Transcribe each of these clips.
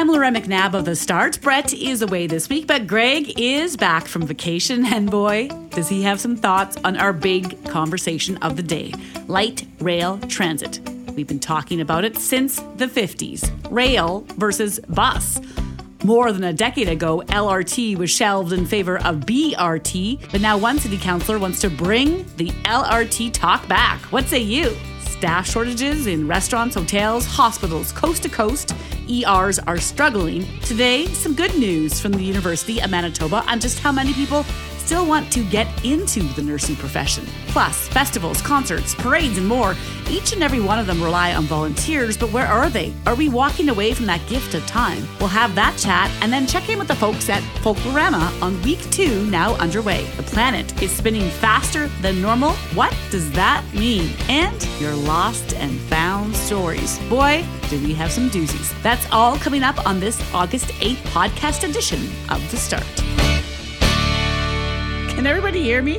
I'm Loren McNabb of The Start. Brett is away this week, but Greg is back from vacation, and boy, does he have some thoughts on our big conversation of the day light rail transit. We've been talking about it since the 50s rail versus bus. More than a decade ago, LRT was shelved in favor of BRT, but now one city councillor wants to bring the LRT talk back. What say you? Staff shortages in restaurants, hotels, hospitals, coast to coast. ERs are struggling. Today, some good news from the University of Manitoba on just how many people still want to get into the nursing profession. Plus, festivals, concerts, parades, and more. Each and every one of them rely on volunteers, but where are they? Are we walking away from that gift of time? We'll have that chat and then check in with the folks at Folklorama on week two now underway. The planet is spinning faster than normal. What does that mean? And your lost and found stories. Boy, do we have some doozies. That's all coming up on this August 8th podcast edition of The Start. Can everybody hear me?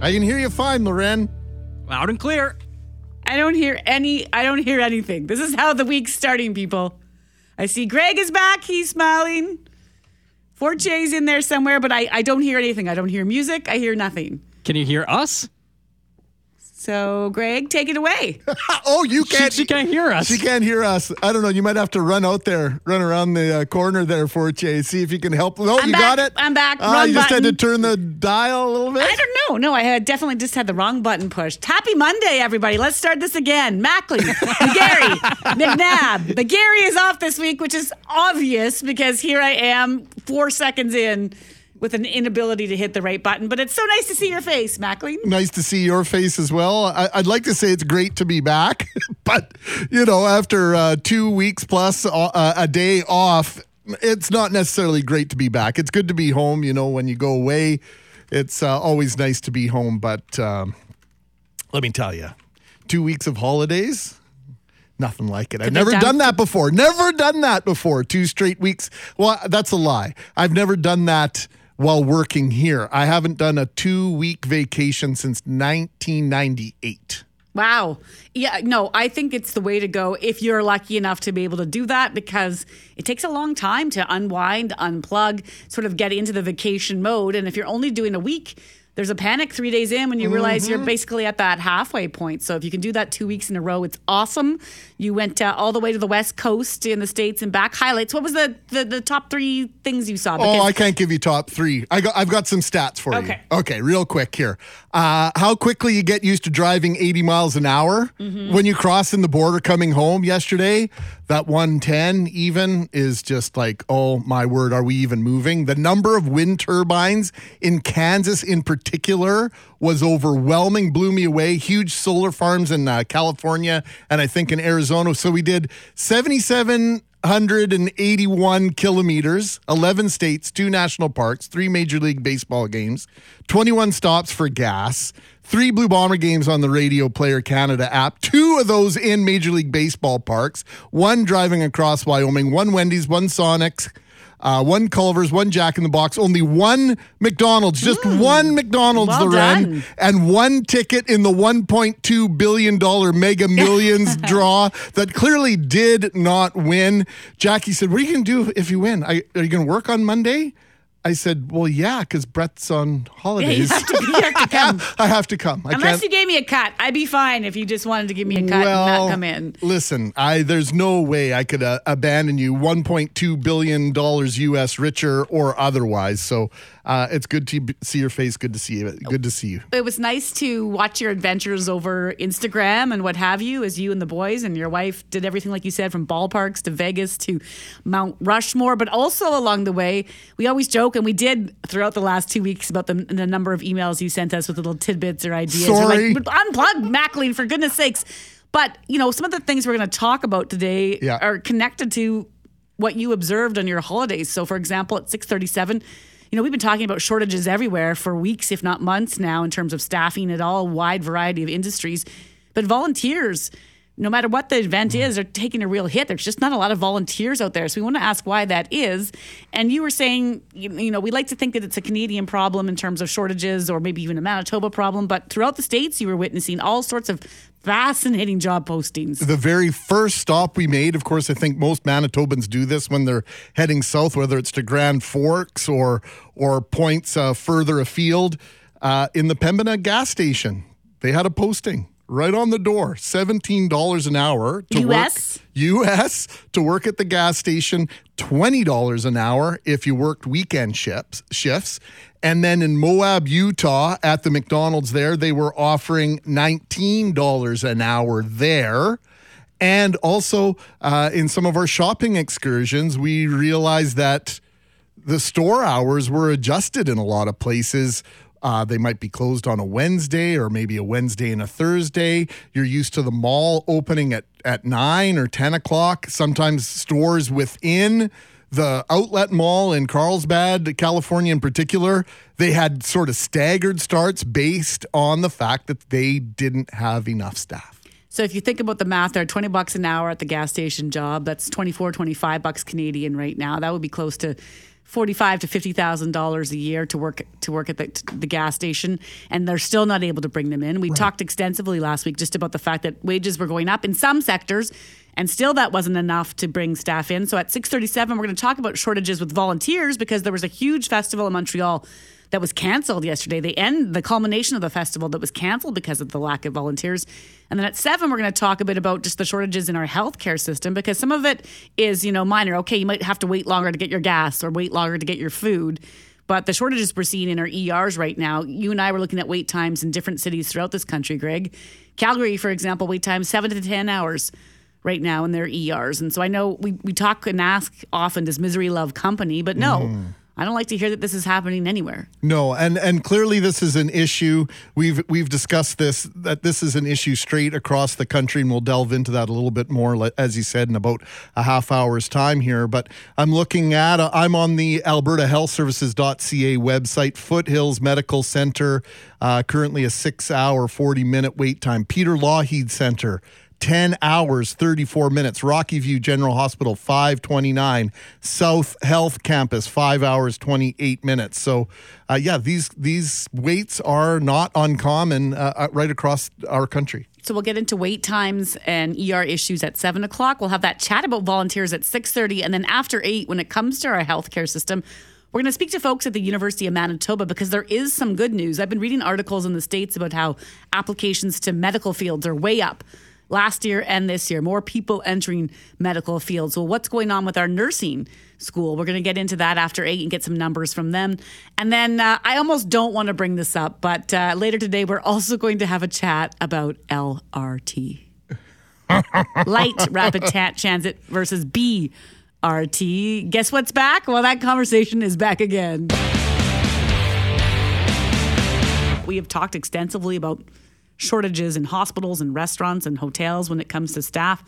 I can hear you fine, Loren. Loud and clear. I don't hear any I don't hear anything. This is how the week's starting, people. I see Greg is back, he's smiling. Forche's in there somewhere, but I, I don't hear anything. I don't hear music, I hear nothing. Can you hear us? So Greg, take it away. oh, you can't. she can't hear us. She can't hear us. I don't know. You might have to run out there, run around the uh, corner there for Jay. See if you can help. Oh, I'm you back. got it. I'm back. Ah, Wrong you just had to turn the dial a little bit. I don't know. No, I had definitely just had the wrong button pushed. Happy Monday, everybody. Let's start this again. Mackling, McGarry, McNabb. McGarry is off this week, which is obvious because here I am four seconds in with an inability to hit the right button. But it's so nice to see your face, Mackling. Nice to see your face as well. I, I'd like to say it's great to be back, but you know, after uh, two weeks plus uh, a day off, it's not necessarily great to be back. It's good to be home. You know, when you go away, it's uh, always nice to be home. But um, let me tell you, two weeks of holidays. Nothing like it. I've never done- done that before. Never done that before. Two straight weeks. Well, that's a lie. I've never done that while working here. I haven't done a two week vacation since 1998. Wow. Yeah, no, I think it's the way to go if you're lucky enough to be able to do that because it takes a long time to unwind, unplug, sort of get into the vacation mode. And if you're only doing a week, there's a panic three days in when you realize you're basically at that halfway point. So if you can do that two weeks in a row, it's awesome. You went uh, all the way to the West Coast in the States and back. Highlights. What was the, the, the top three things you saw? Oh, I can't give you top three. I got, I've got some stats for Okay. you. Okay, real quick here. Uh, how quickly you get used to driving 80 miles an hour Mm-hmm. when you cross in the border coming home yesterday? That 110 even is just like, oh my word, are we even moving? The number of wind turbines in Kansas in particular was overwhelming, blew me away. Huge solar farms in uh, California and I think in Arizona. So we did 77 181 kilometers, 11 states, two national parks, three Major League Baseball games, 21 stops for gas, three Blue Bomber games on the Radio Player Canada app, two of those in Major League Baseball parks, one driving across Wyoming, one Wendy's, one Sonics. Uh, one Culver's, one Jack in the Box, only one McDonald's, just one McDonald's, Well Loren, done. and one ticket in the $1.2 billion mega millions draw that clearly did not win. Jackie said, What are you going to do if you win? I, are you going to work on Monday? I said, Well, yeah, because Brett's on holidays. have to- you have to come. I have to come. I Unless you gave me a cut, I'd be fine if you just wanted to give me a cut and not come in. Listen, I there's no way I could uh, abandon you 1.2 billion dollars US richer or otherwise. So uh, it's good to see your face. Good to see you. Good to see you. it was nice to watch your adventures over Instagram and what have you as you and the boys and your wife did everything like you said from ballparks to Vegas to Mount Rushmore but also along the way we always joke and we did throughout the last 2 weeks about the, the number of emails you sent us with little tidbits or ideas Sorry. like unplug Mackling for goodness sakes but you know some of the things we're going to talk about today Yeah. are connected to what you observed on your holidays. So, for example, at 637, you know, we've been talking about shortages everywhere for weeks, if not months now, in terms of staffing at all, wide variety of industries. But volunteers no matter what the event mm. is, they're taking a real hit. There's just not a lot of volunteers out there. So we want to ask why that is. And you were saying, you know, we like to think that it's a Canadian problem in terms of shortages or maybe even a Manitoba problem. But throughout the States, you were witnessing all sorts of fascinating job postings. The very first stop we made, of course, I think most Manitobans do this when they're heading south, whether it's to Grand Forks or or points uh, further afield. Uh, in the Pembina gas station, they had a posting right on the door $17 an hour to US? work US to work at the gas station $20 an hour if you worked weekend shifts shifts and then in Moab Utah at the McDonald's there they were offering $19 an hour there and also uh, in some of our shopping excursions we realized that the store hours were adjusted in a lot of places uh, they might be closed on a Wednesday or maybe a Wednesday and a Thursday. You're used to the mall opening at, at 9 or 10 o'clock. Sometimes stores within the outlet mall in Carlsbad, California in particular, they had sort of staggered starts based on the fact that they didn't have enough staff. So if you think about the math there, 20 bucks an hour at the gas station job, that's 24, 25 bucks Canadian right now. That would be close to forty-five to fifty thousand dollars a year to work to work at the, the, gas station, and they're still not able to bring them in. We right. talked extensively last week just about the fact that wages were going up in some sectors, and still that wasn't enough to bring staff in. So at six thirty-seven, we're going to talk about shortages with volunteers because there was a huge festival in Montreal that was canceled yesterday. They end the culmination of the festival that was canceled because of the lack of volunteers. And then at seven, we're going to talk a bit about just the shortages in our healthcare system because some of it is, you know, minor. Okay, you might have to wait longer to get your gas or wait longer to get your food. But the shortages we're seeing in our ERs right now, you and I were looking at wait times in different cities throughout this country, Greg. Calgary, for example, wait times seven to 10 hours right now in their ERs. And so I know we, we talk and ask often, does misery love company? But no. Mm I don't like to hear that this is happening anywhere. No, and and clearly this is an issue. We've we've discussed this that this is an issue straight across the country, and we'll delve into that a little bit more, as you said, in about a half hour's time here. But I'm looking at uh, I'm on the Alberta Health Services.ca website, Foothills Medical Center, uh, currently a six hour, 40 minute wait time. Peter Lougheed Center 10 hours 34 minutes. Rocky view general hospital 529 south health campus 5 hours 28 minutes. So uh, yeah these these waits are not uncommon uh, uh right across our country. So we'll get into wait times and ER issues at seven o'clock. We'll have that chat about volunteers at six thirty, and then after eight, when it comes to our healthcare system, we're going to speak to folks at the University of Manitoba because there is some good news. I've been reading articles in the states about how applications to medical fields are way up last year and this year. More people entering medical fields. Well, what's going on with our nursing school? We're going to get into that after eight and get some numbers from them. And then uh, I almost don't want to bring this up, but uh, later today, we're also going to have a chat about LRT. Light rapid transit versus BRT. Guess what's back? Well, that conversation is back again. We have talked extensively about shortages in hospitals and restaurants and hotels when it comes to staff.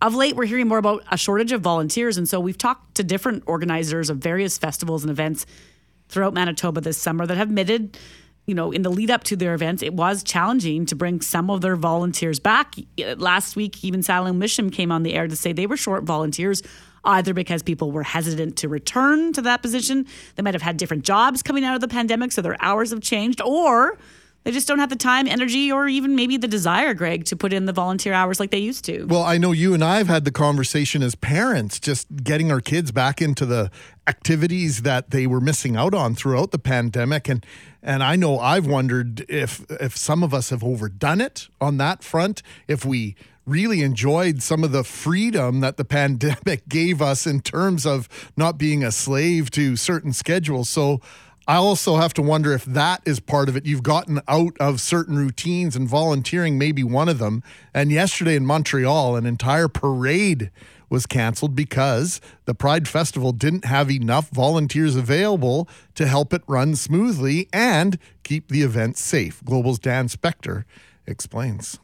Of late, we're hearing more about a shortage of volunteers. And so we've talked to different organizers of various festivals and events throughout Manitoba this summer that have admitted, you know, in the lead up to their events, it was challenging to bring some of their volunteers back. Last week, even Siloam Mission came on the air to say they were short volunteers either because people were hesitant to return to that position, they might have had different jobs coming out of the pandemic, so their hours have changed, or they just don't have the time, energy, or even maybe the desire, Greg, to put in the volunteer hours like they used to. Well, I know you and I have had the conversation as parents, just getting our kids back into the activities that they were missing out on throughout the pandemic. And and I know I've wondered if if some of us have overdone it on that front, if we really enjoyed some of the freedom that the pandemic gave us in terms of not being a slave to certain schedules. So I also have to wonder if that is part of it. You've gotten out of certain routines and volunteering, maybe one of them. And yesterday in Montreal, an entire parade was canceled because the Pride Festival didn't have enough volunteers available to help it run smoothly and keep the event safe. Global's Dan Spector explains.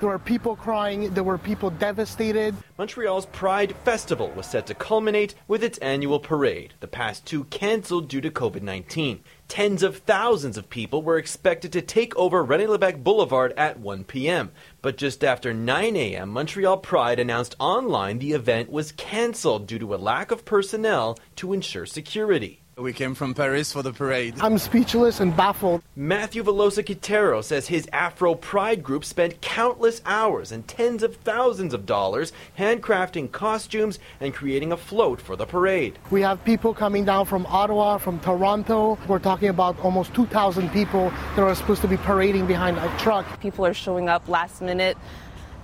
There were people crying, there were people devastated. Montreal's Pride Festival was set to culminate with its annual parade, the past two cancelled due to COVID 19. Tens of thousands of people were expected to take over René Lévesque Boulevard at 1 p.m. But just after 9 a.m., Montreal Pride announced online the event was cancelled due to a lack of personnel to ensure security. We came from Paris for the parade. I'm speechless and baffled. Matthew Velosa Quintero says his Afro Pride group spent countless hours and tens of thousands of dollars handcrafting costumes and creating a float for the parade. We have people coming down from Ottawa, from Toronto. We're talking about almost 2,000 people that are supposed to be parading behind a truck. People are showing up last minute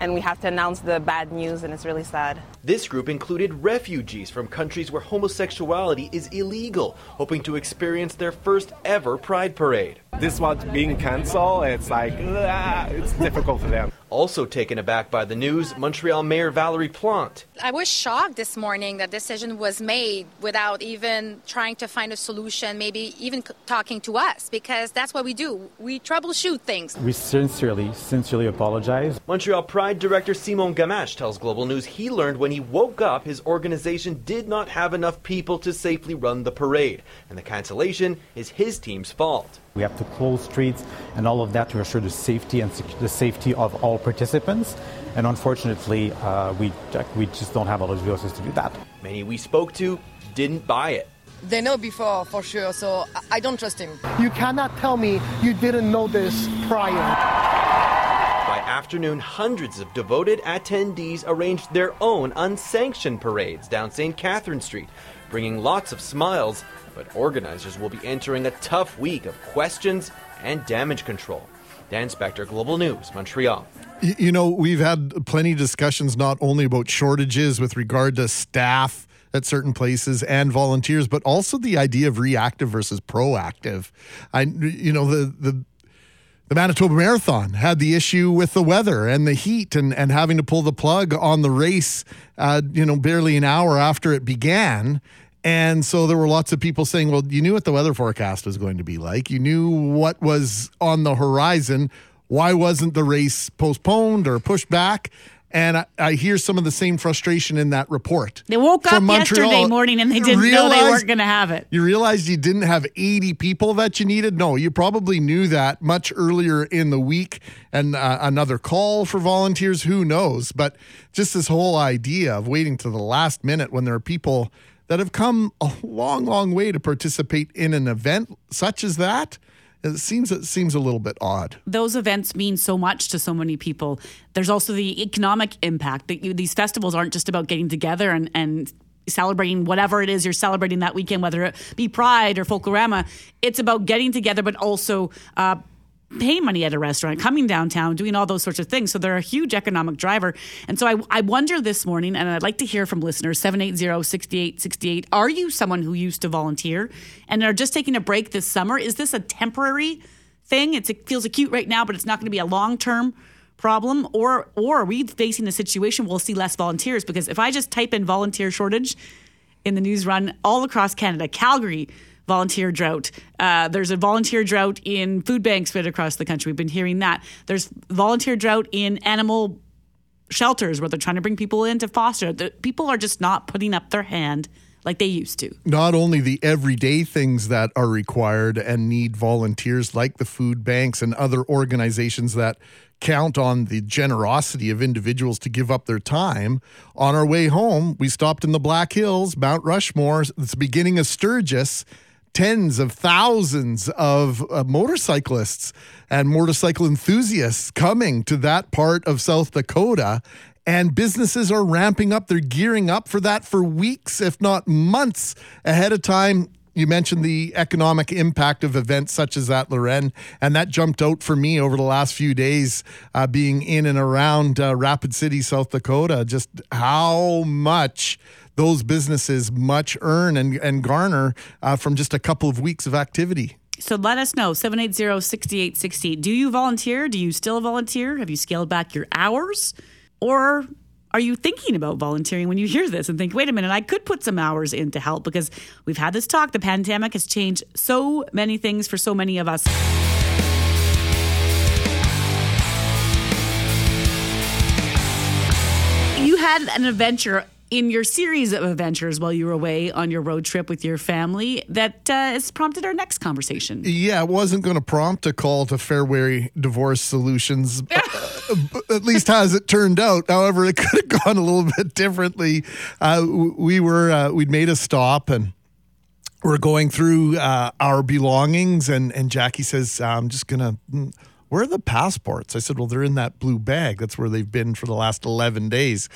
and we have to announce the bad news, and it's really sad. This group included refugees from countries where homosexuality is illegal, hoping to experience their first ever Pride Parade. This one's being cancelled. It's like, ah, it's difficult for them. Also taken aback by the news, Montreal Mayor Valerie Plante. I was shocked this morning that decision was made without even trying to find a solution, maybe even talking to us, because that's what we do. We troubleshoot things. We sincerely, sincerely apologize. Montreal Pride Director Simon Gamache tells Global News he learned when he woke up his organization did not have enough people to safely run the parade, and the cancellation is his team's fault. We have to close streets and all of that to assure the safety and sec- the safety of all participants. And unfortunately, uh, we, we just don't have all the resources to do that. Many we spoke to didn't buy it. They know before for sure, so I don't trust him. You cannot tell me you didn't know this prior. By afternoon, hundreds of devoted attendees arranged their own unsanctioned parades down St. Catherine Street, bringing lots of smiles but organizers will be entering a tough week of questions and damage control. Dan Spector, Global News, Montreal. You know, we've had plenty of discussions not only about shortages with regard to staff at certain places and volunteers, but also the idea of reactive versus proactive. I, you know, the the the Manitoba Marathon had the issue with the weather and the heat and, and having to pull the plug on the race, uh, you know, barely an hour after it began. And so there were lots of people saying, well, you knew what the weather forecast was going to be like. You knew what was on the horizon. Why wasn't the race postponed or pushed back? And I, I hear some of the same frustration in that report. They woke up yesterday morning and they didn't realized, know they weren't going to have it. You realized you didn't have 80 people that you needed? No, you probably knew that much earlier in the week and uh, another call for volunteers. Who knows? But just this whole idea of waiting to the last minute when there are people that have come a long, long way to participate in an event such as that. It seems it seems a little bit odd. Those events mean so much to so many people. There's also the economic impact that you, these festivals aren't just about getting together and, and celebrating whatever it is you're celebrating that weekend, whether it be Pride or Folklorama. It's about getting together, but also uh, paying money at a restaurant, coming downtown, doing all those sorts of things. So they're a huge economic driver. And so I, I wonder this morning, and I'd like to hear from listeners 780 6868. Are you someone who used to volunteer and are just taking a break this summer? Is this a temporary thing? It's, it feels acute right now, but it's not going to be a long term problem or or are we facing a situation we'll see less volunteers because if i just type in volunteer shortage in the news run all across canada calgary volunteer drought. Uh, there's a volunteer drought in food banks spread across the country. We've been hearing that. There's volunteer drought in animal shelters where they're trying to bring people in to foster. The, people are just not putting up their hand like they used to. Not only the everyday things that are required and need volunteers like the food banks and other organizations that count on the generosity of individuals to give up their time. On our way home, we stopped in the Black Hills, Mount Rushmore. It's beginning of Sturgis tens of thousands of uh, motorcyclists and motorcycle enthusiasts coming to that part of South Dakota. And businesses are ramping up. They're gearing up for that for weeks, if not months ahead of time. You mentioned the economic impact of events such as that, Loren, and that jumped out for me over the last few days, uh, being in and around uh, Rapid City, South Dakota. Just how much those businesses much earn and, and garner uh, from just a couple of weeks of activity. So let us know 780 6868. Do you volunteer? Do you still volunteer? Have you scaled back your hours? Or are you thinking about volunteering when you hear this and think, wait a minute, I could put some hours in to help? Because we've had this talk. The pandemic has changed so many things for so many of us. You had an adventure in your series of adventures while you were away on your road trip with your family that uh, has prompted our next conversation. Yeah, it wasn't going to prompt a call to Fairway Divorce Solutions, uh, at least as it turned out. However, it could have gone a little bit differently. Uh, we were uh, we'd made a stop and we're going through uh, our belongings, and and Jackie says, "I'm just gonna." mm, Where are the passports? I said, "Well, they're in that blue bag. That's where they've been for the last eleven days."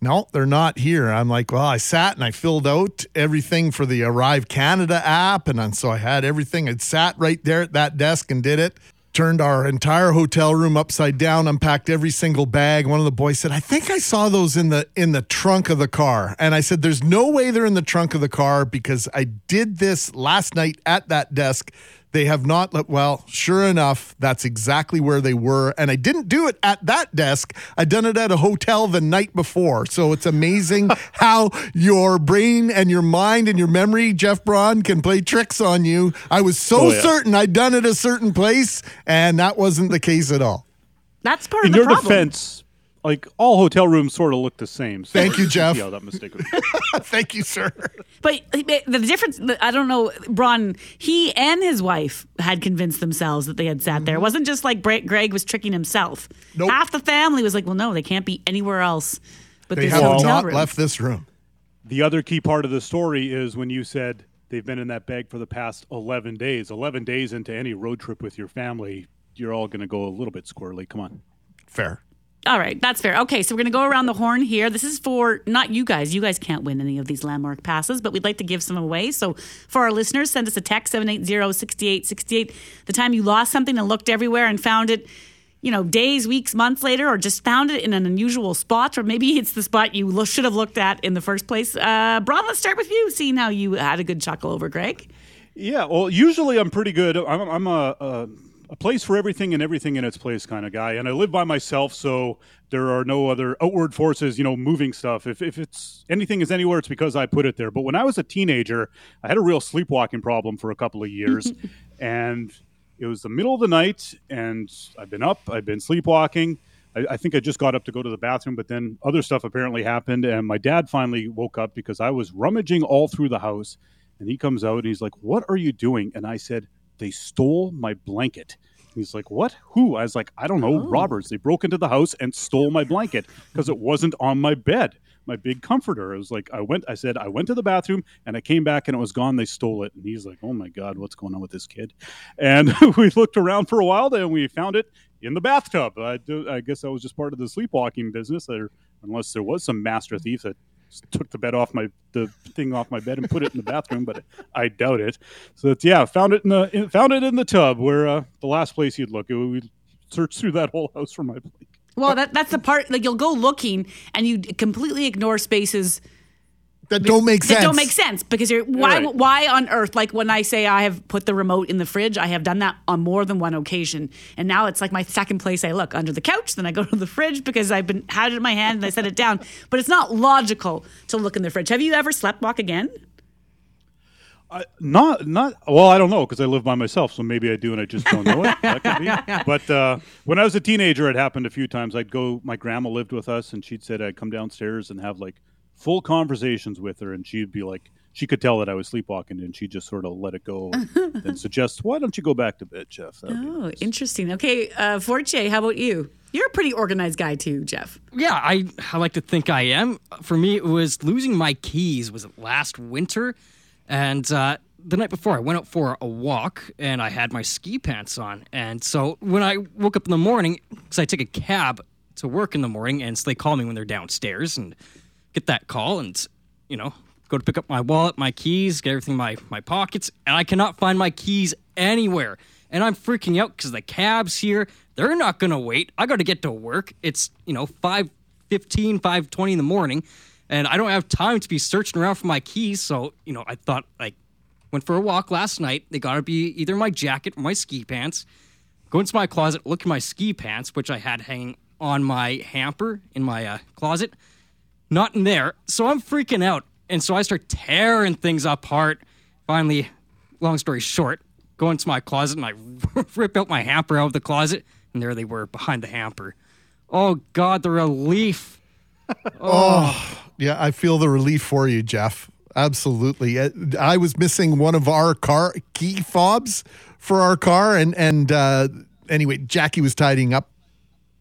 No, they're not here. I'm like, well, I sat and I filled out everything for the ArriveCAN app. And so I had everything. I'd sat right there at that desk and did it. Turned our entire hotel room upside down, unpacked every single bag. One of the boys said, I think I saw those in the in the trunk of the car. And I said, There's no way they're in the trunk of the car because I did this last night at that desk. They have not let well, sure enough, that's exactly where they were. And I didn't do it at that desk. I'd done it at a hotel the night before. So it's amazing how your brain and your mind and your memory, Jeff Braun, can play tricks on you. I was so Oh, yeah. certain I'd done it a certain place, and that wasn't the case at all. That's part In of the your problem. defense, like all hotel rooms sort of look the same. So Thank you, Jeff. See how that mistake. Thank you, sir. But the difference, I don't know, Braun, he and his wife had convinced themselves that they had sat there. It mm-hmm. wasn't just like Greg was tricking himself. Nope. Half the family was like, well, no, they can't be anywhere else but They this have hotel not room. left this room. The other key part of the story is when you said they've been in that bag for the past 11 days. 11 days into any road trip with your family, you're all going to go a little bit squirrely. Come on. Fair. All right, that's fair. Okay, so we're going to go around the horn here. This is for not you guys. You guys can't win any of these landmark passes, but we'd like to give some away. So for our listeners, send us a text 780-6868. The time you lost something and looked everywhere and found it, you know, days, weeks, months later, or just found it in an unusual spot, or maybe it's the spot you should have looked at in the first place. Uh, Braun, let's start with you, seeing how you had a good chuckle over Greg. Yeah, well, usually I'm pretty good. I'm, I'm a, a a place for everything and everything in its place kind of guy, and I live by myself, so there are no other outward forces, you know, moving stuff. If if it's anything is anywhere, it's because I put it there. But when I was a teenager, I had a real sleepwalking problem for a couple of years, and it was the middle of the night, and I've been up, I've been sleepwalking. I, I think I just got up to go to the bathroom, but then other stuff apparently happened, and my dad finally woke up because I was rummaging all through the house, and he comes out and he's like, "What are you doing?" And I said, "They stole my blanket." He's like, "What? Who?" I was like, "I don't know. Oh. Robbers. They broke into the house and stole my blanket because it wasn't on my bed." My big comforter. I was like, I went. I said, I went to the bathroom and I came back and it was gone. They stole it. And he's like, Oh my god, what's going on with this kid? And we looked around for a while. Then we found it in the bathtub. I, do, I guess that was just part of the sleepwalking business. There, unless there was some master thief that took the bed off my the thing off my bed and put it in the bathroom, but I doubt it. So it's, yeah, found it in the found it in the tub where uh, the last place you'd look. We searched through that whole house for my blanket. Well, that, that's the part, like you'll go looking and you completely ignore spaces That don't make sense. that don't make sense because you're why Right. why on earth like when I say I have put the remote in the fridge I have done that on more than one occasion. And now it's like my second place I look under the couch then I go to the fridge because I've been had it in my hand and I set it down. But it's not logical to look in the fridge. Have you ever slept walk again? I, not not well i don't know because i live by myself so maybe i do and i just don't know it. That could be. But uh, when i was a teenager it happened a few times. I'd go my grandma lived with us and she'd said i'd come downstairs and have like full conversations with her and she'd be like she could tell that i was sleepwalking and she'd just sort of let it go and then suggest why don't you go back to bed jeff? That'd be oh interesting. Okay uh, Forte how about you? You're a pretty organized guy too Jeff. Yeah, I, I like to think I am. For me, it was losing my keys was last winter, and uh, the night before I went out for a walk and I had my ski pants on, and so when I woke up in the morning, because I take a cab to work in the morning, and so they call me when they're downstairs and get that call, and you know go to pick up my wallet, my keys, get everything in my my pockets, and I cannot find my keys anywhere. And I'm freaking out because the cab's here. They're not going to wait. I got to get to work. It's, you know, 5.15, 5.20 in the morning, and I don't have time to be searching around for my keys. So, you know, I thought, like, went for a walk last night. They got to be either my jacket or my ski pants. Go into my closet, look at my ski pants, which I had hanging on my hamper in my uh, closet. Not in there. So I'm freaking out. And so I start tearing things apart. Finally, long story short, go into my closet and I rip out my hamper out of the closet. And there they were behind the hamper. Oh, God, the relief. Oh, yeah, I feel the relief for you, Jeff. Absolutely. Uh, I was missing one of our car key fobs for our car, and and uh, anyway, Jackie was tidying up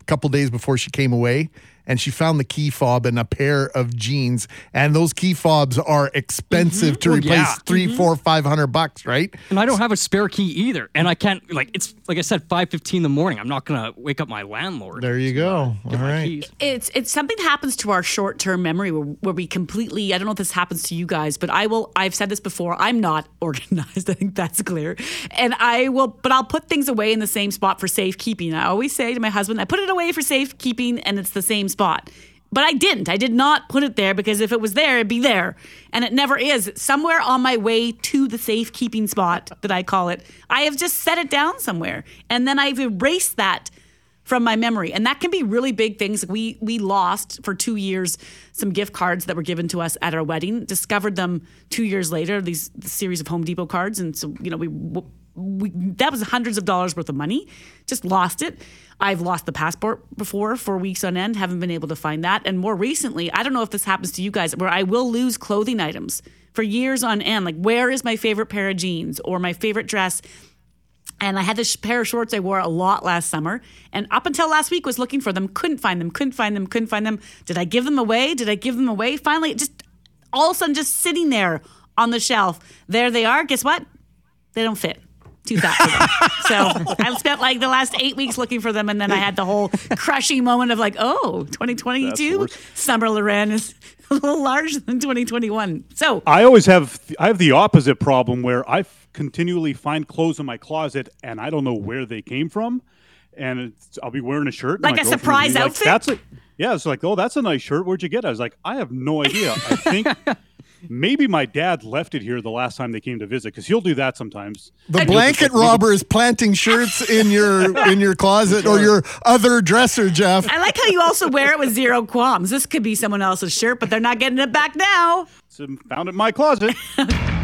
a couple days before she came away, and she found the key fob and a pair of jeans. And those key fobs are expensive mm-hmm. to Well, replace yeah. three, mm-hmm. four, five hundred bucks, right? And I don't have a spare key either. And I can't like it's like I said, five fifteen in the morning. I'm not gonna wake up my landlord. There you go. All right. It's it's something that happens to our short term memory where, where we completely. I don't know if this happens to you guys, but I will. I've said this before. I'm not organized. I think that's clear. And I will, but I'll put things away in the same spot for safekeeping. I always say to my husband, I put it away for safekeeping, and it's the same spot. But I didn't. I did not put it there because if it was there, it'd be there. And it never is. Somewhere on my way to the safekeeping spot that I call it, I have just set it down somewhere. And then I've erased that from my memory and that can be really big things we we lost for two years some gift cards that were given to us at our wedding discovered them two years later these series of home depot cards and so you know we, we that was hundreds of dollars worth of money just lost it i've lost the passport before for weeks on end haven't been able to find that and more recently i don't know if this happens to you guys where i will lose clothing items for years on end like where is my favorite pair of jeans or my favorite dress and I had this pair of shorts I wore a lot last summer, and up until last week was looking for them, couldn't find them, couldn't find them, couldn't find them. Did I give them away? Did I give them away? Finally, just all of a sudden, just sitting there on the shelf. There they are. Guess what? They don't fit. Too fat for them. so I spent like the last eight weeks looking for them, and then I had the whole crushing moment of like, oh, 2022 summer Loren is a little larger than 2021. So I always have I have the opposite problem where I f- continually find clothes in my closet and I don't know where they came from, and it's, I'll be wearing a shirt. and Like my a surprise be like, outfit? That's a yeah. It's like oh, that's a nice shirt. Where'd you get it? I was like, I have no idea. I think. Maybe my dad left it here the last time they came to visit because he'll do that sometimes. The He'll blanket like, robber is planting shirts in your in your closet or your other dresser, Jeff. I like how you also wear it with zero qualms. This could be someone else's shirt, but they're not getting it back now. it- found it in my closet.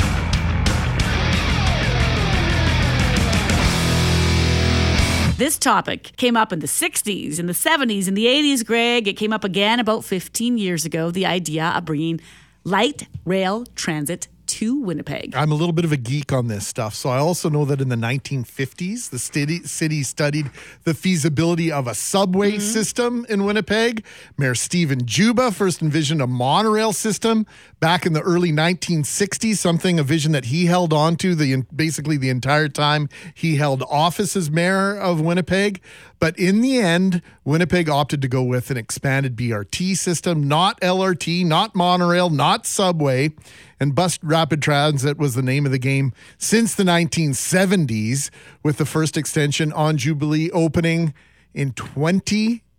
This topic came up in the 60s, in the 70s, in the 80s, Greg. It came up again about 15 years ago the idea of bringing light rail transit to Winnipeg. I'm a little bit of a geek on this stuff. So I also know that in the 1950s, the city, city studied the feasibility of a subway mm-hmm. system in Winnipeg. Mayor Stephen Juba first envisioned a monorail system back in the early 1960s, something, a vision that he held on to the, basically the entire time he held office as mayor of Winnipeg. But in the end, Winnipeg opted to go with an expanded BRT system, not LRT, not monorail, not subway. And bus rapid transit was the name of the game since the 1970s, with the first extension on Jubilee opening in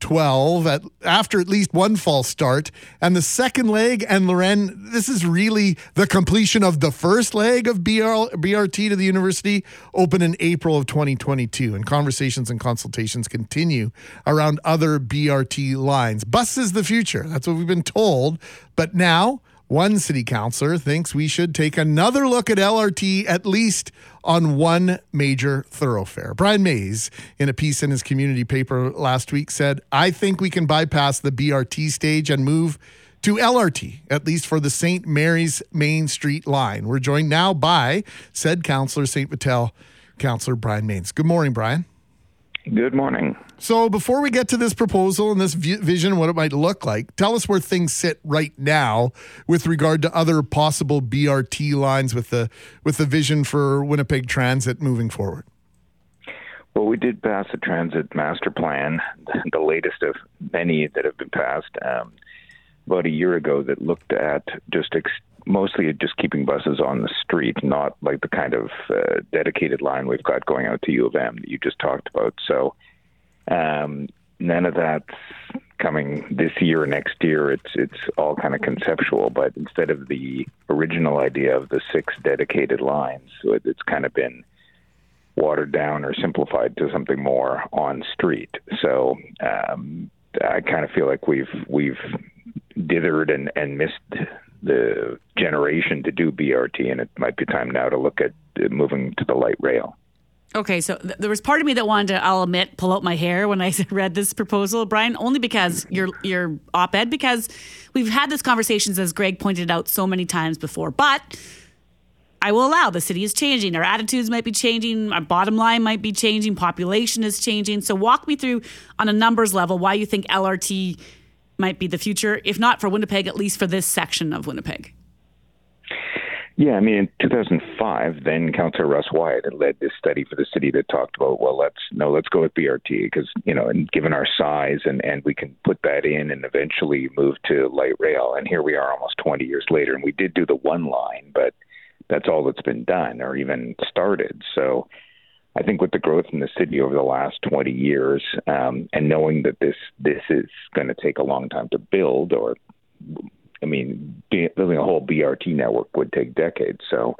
2012 at, after at least one false start. And the second leg, and Loren, this is really the completion of the first leg of BR, BRT to the university, open in April of 2022. And conversations and consultations continue around other BRT lines. Bus is the future. That's what we've been told. But now, one city councilor thinks we should take another look at LRT at least on one major thoroughfare. Brian Mayes, in a piece in his community paper last week, said, I think we can bypass the BRT stage and move to LRT, at least for the St. Mary's Main Street line. We're joined now by said councillor, St. Vital councillor Brian Mayes. Good morning, Brian. Good morning. So, before we get to this proposal and this vi- vision, what it might look like, tell us where things sit right now with regard to other possible BRT lines with the with the vision for Winnipeg Transit moving forward. Well, we did pass a transit master plan, the latest of many that have been passed um, about a year ago that looked at just ex- mostly just keeping buses on the street, not like the kind of uh, dedicated line we've got going out to U of M that you just talked about. So um, none of that's coming this year or next year. It's it's all kind of conceptual, but instead of the original idea of the six dedicated lines, it's kind of been watered down or simplified to something more on street. So um, I kind of feel like we've we've dithered and, and missed the generation to do BRT, and it might be time now to look at moving to the light rail. Okay, so th- there was part of me that wanted to, I'll admit, pull out my hair when I read this proposal, Brian, only because your your op-ed, because we've had this conversations, as Greg pointed out, so many times before. But I will allow the city is changing, our attitudes might be changing, our bottom line might be changing, population is changing. So walk me through on a numbers level why you think LRT might be the future, if not for Winnipeg, at least for this section of Winnipeg. Yeah, I mean, in 2005, then Councillor Russ Wyatt had led this study for the city that talked about, well, let's no, let's go with BRT because you know, and given our size, and and we can put that in, and eventually move to light rail. And here we are, almost 20 years later, and we did do the one line, but that's all that's been done or even started. So. I think with the growth in the city over the last 20 years, um, and knowing that this this is going to take a long time to build, or I mean, building a whole BRT network would take decades. So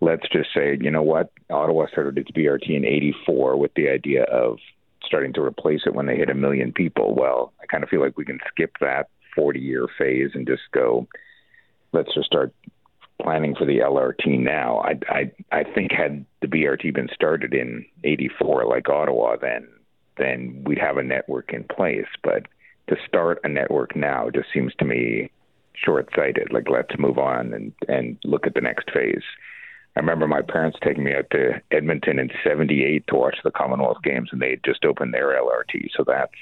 let's just say, you know what? Ottawa started its BRT in 84 with the idea of starting to replace it when they hit a million people. Well, I kind of feel like we can skip that 40 year phase and just go, let's just start planning for the LRT now. I, I, I think had the BRT been started in 84 like Ottawa, then, then we'd have a network in place. But to start a network now just seems to me short-sighted. Like let's move on and and look at the next phase. I remember my parents taking me out to Edmonton in '78 to watch the Commonwealth Games, and they had just opened their LRT. So that's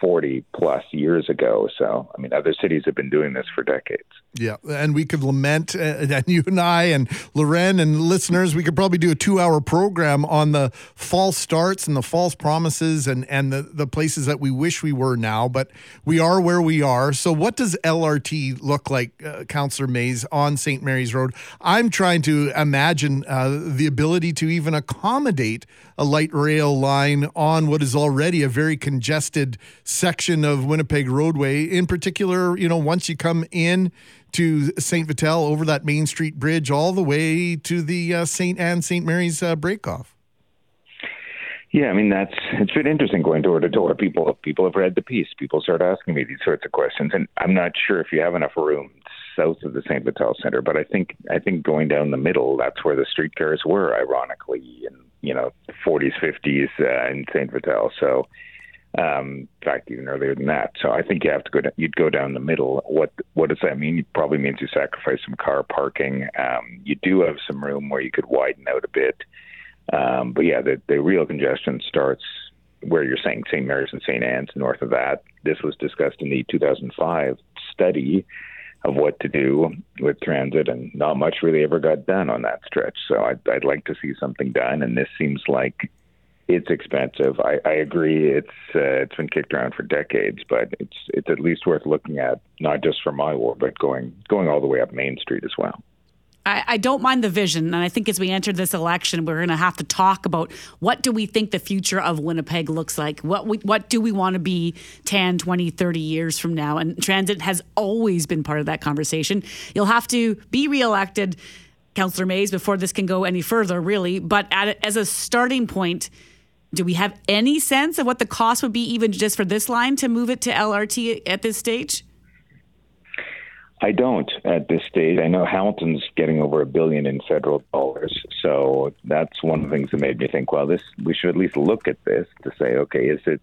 40 plus years ago. So, I mean, other cities have been doing this for decades. Yeah. And we could lament, uh, and you and I and Loren and listeners, we could probably do a two hour program on the false starts and the false promises and, and the, the places that we wish we were now, but we are where we are. So, what does LRT look like, uh, Councillor Mayes, on St. Mary's Road? I'm trying to imagine uh, the ability to even accommodate a light rail line on what is already a very congested section of Winnipeg roadway. In particular, you know, once you come in to St. Vital over that Main Street Bridge all the way to the uh, St. Anne St. Mary's uh, breakoff. Yeah, I mean that's it's been interesting going door to door. People people have read the piece. People start asking me these sorts of questions, and I'm not sure if you have enough room south of the St. Vital Center. But I think I think going down the middle, that's where the streetcars were, ironically, in you know 40s, 50s uh, in St. Vital. So um, in fact, even earlier than that. So I think you have to go. Down, you'd go down the middle. What what does that mean? It probably means you sacrifice some car parking. Um, you do have some room where you could widen out a bit. Um, but yeah, the the real congestion starts where you're saying St. Mary's and St. Anne's north of that. This was discussed in the 2005 study of what to do with transit, and not much really ever got done on that stretch. So I'd, I'd like to see something done, and this seems like it's expensive. I, I agree. It's uh, it's been kicked around for decades, but it's it's at least worth looking at, not just for my ward, but going going all the way up Main Street as well. I, I don't mind the vision, and I think as we enter this election, we're going to have to talk about what do we think the future of Winnipeg looks like. What we, what do we want to be 10, 20, 30 years from now? And transit has always been part of that conversation. You'll have to be reelected. Councillor Mayes, before this can go any further, really. But at, as a starting point, do we have any sense of what the cost would be, even just for this line, to move it to LRT at this stage? I don't at this stage. I know Hamilton's getting over a billion in federal dollars, so that's one of the things that made me think. Well, this we should at least look at this to say, okay, is it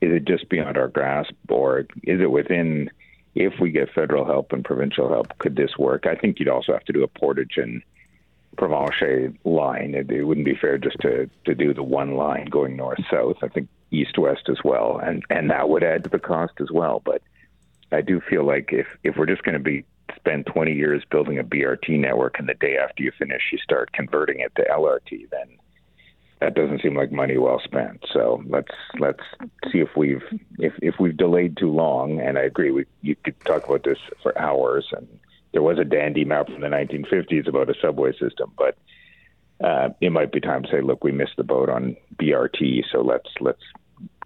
is it just beyond our grasp, or is it within? If we get federal help and provincial help, could this work? I think you'd also have to do a portage and Provencher line. It, it wouldn't be fair just to to do the one line going north south. I think east west as well, and and that would add to the cost as well. But I do feel like if if we're just going to be spend 20 years building a BRT network, and the day after you finish, you start converting it to LRT, then that doesn't seem like money well spent. So let's let's see if we've if if we've delayed too long. And I agree, we you could talk about this for hours and there was a dandy map from the 1950s about a subway system, but uh, it might be time to say, look, we missed the boat on BRT, so let's let's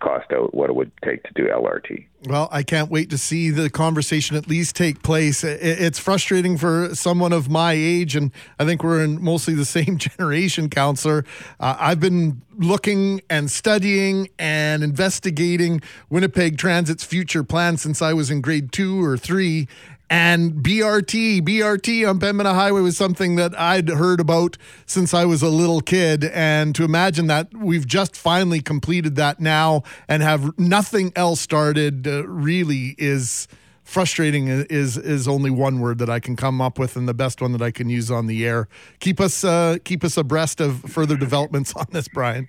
cost out what it would take to do LRT. Well, I can't wait to see the conversation at least take place. It's frustrating for someone of my age, and I think we're in mostly the same generation, counselor. Uh, I've been looking and studying and investigating Winnipeg Transit's future plan since I was in grade two or three. And BRT, BRT on Pembina Highway was something that I'd heard about since I was a little kid. And to imagine that we've just finally completed that now and have nothing else started uh, really is frustrating is is only one word that I can come up with and the best one that I can use on the air. Keep us uh, keep us abreast of further developments on this, Brian.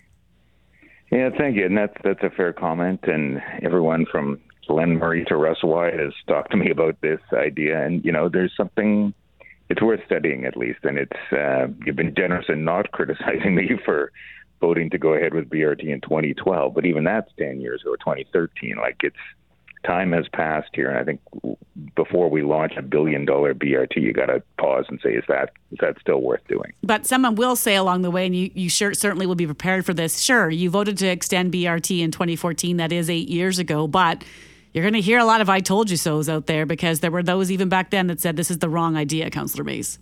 Yeah, thank you. And that's that's a fair comment. And everyone from Glen Murray to Russ Wyatt has talked to me about this idea. And you know, there's something it's worth studying at least. And it's uh, you've been generous in not criticizing me for voting to go ahead with BRT in 2012, but even that's 10 years ago, 2013. Like it's time has passed here, and I think before we launch a billion dollar BRT, you got to pause and say, is that is that still worth doing? But someone will say along the way, and you, you sure certainly will be prepared for this. Sure, you voted to extend BRT in 2014. That is eight years ago, but you're going to hear a lot of "I told you so"s out there because there were those even back then that said this is the wrong idea, Councillor Mayes.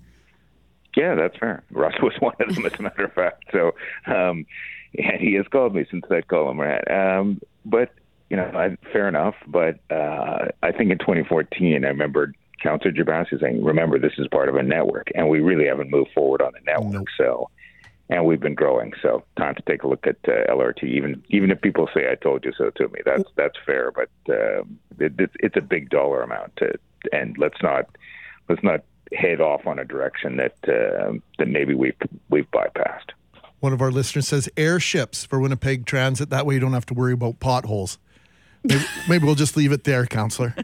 Yeah, that's fair. Russ was one of them, as a matter of fact. So, um, and he has called me since that column ran. Um, but you know, I, fair enough. But uh, I think in 2014, I remember Councillor Gerbasi saying, "Remember, this is part of a network, and we really haven't moved forward on the network." Nope. So, and we've been growing. So, time to take a look at uh, LRT. Even even if people say, "I told you so" to me, that's that's fair. But uh, it, it's, it's a big dollar amount, to, and let's not let's not head off on a direction that uh, that maybe we've we've bypassed. One of our listeners says airships for Winnipeg Transit. That way, you don't have to worry about potholes. Maybe, maybe we'll just leave it there, counselor.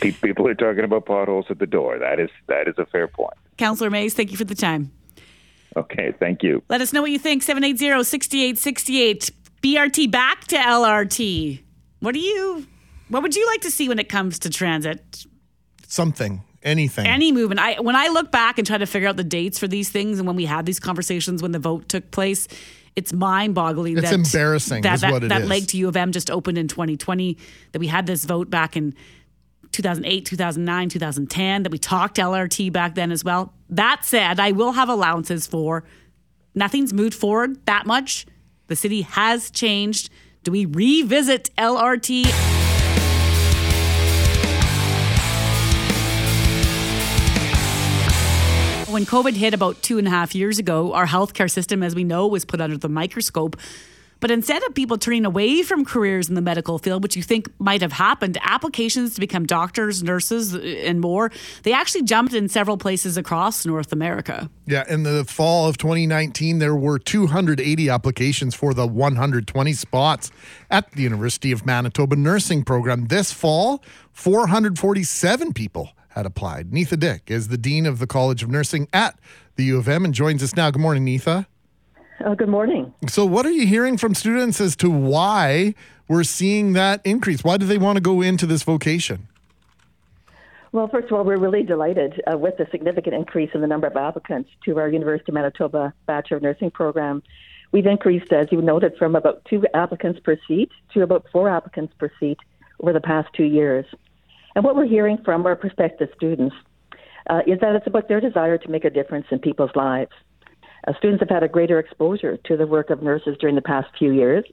People are talking about potholes at the door. That is that is a fair point. Councillor Mayes, thank you for the time. Okay, thank you. Let us know what you think. 780-6868. BRT back to LRT. What do you what would you like to see when it comes to transit? Something anything any movement i when i look back and try to figure out the dates for these things and when we had these conversations when the vote took place it's mind boggling. It's that, embarrassing. That, that, that leg to U of M just opened in 2020. That we had this vote back in 2008, 2009, 2010. That we talked LRT back then as well. That said, I will have allowances for nothing's moved forward that much. The city has changed. Do we revisit LRT? when COVID hit about two and a half years ago, our healthcare system, as we know, was put under the microscope. But instead of people turning away from careers in the medical field, which you think might have happened, applications to become doctors, nurses, and more, they actually jumped in several places across North America. Yeah, in the fall of 2019, there were 280 applications for the 120 spots at the University of Manitoba nursing program. This fall, 447 people had applied. Netha Dyck is the Dean of the College of Nursing at the U of M and joins us now. Good morning, Netha. Uh, good morning. So, what are you hearing from students as to why we're seeing that increase? Why do they want to go into this vocation? Well, first of all, we're really delighted uh, with the significant increase in the number of applicants to our University of Manitoba Bachelor of Nursing program. We've increased, as you noted, from about two applicants per seat to about four applicants per seat over the past two years. And what we're hearing from our prospective students uh, is that it's about their desire to make a difference in people's lives. Uh, students have had a greater exposure to the work of nurses during the past few years,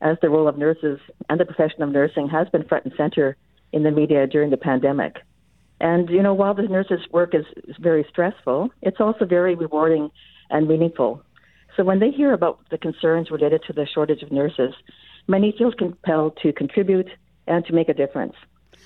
as the role of nurses and the profession of nursing has been front and center in the media during the pandemic. And, you know, while the nurses' work is very stressful, it's also very rewarding and meaningful. So when they hear about the concerns related to the shortage of nurses, many feel compelled to contribute and to make a difference.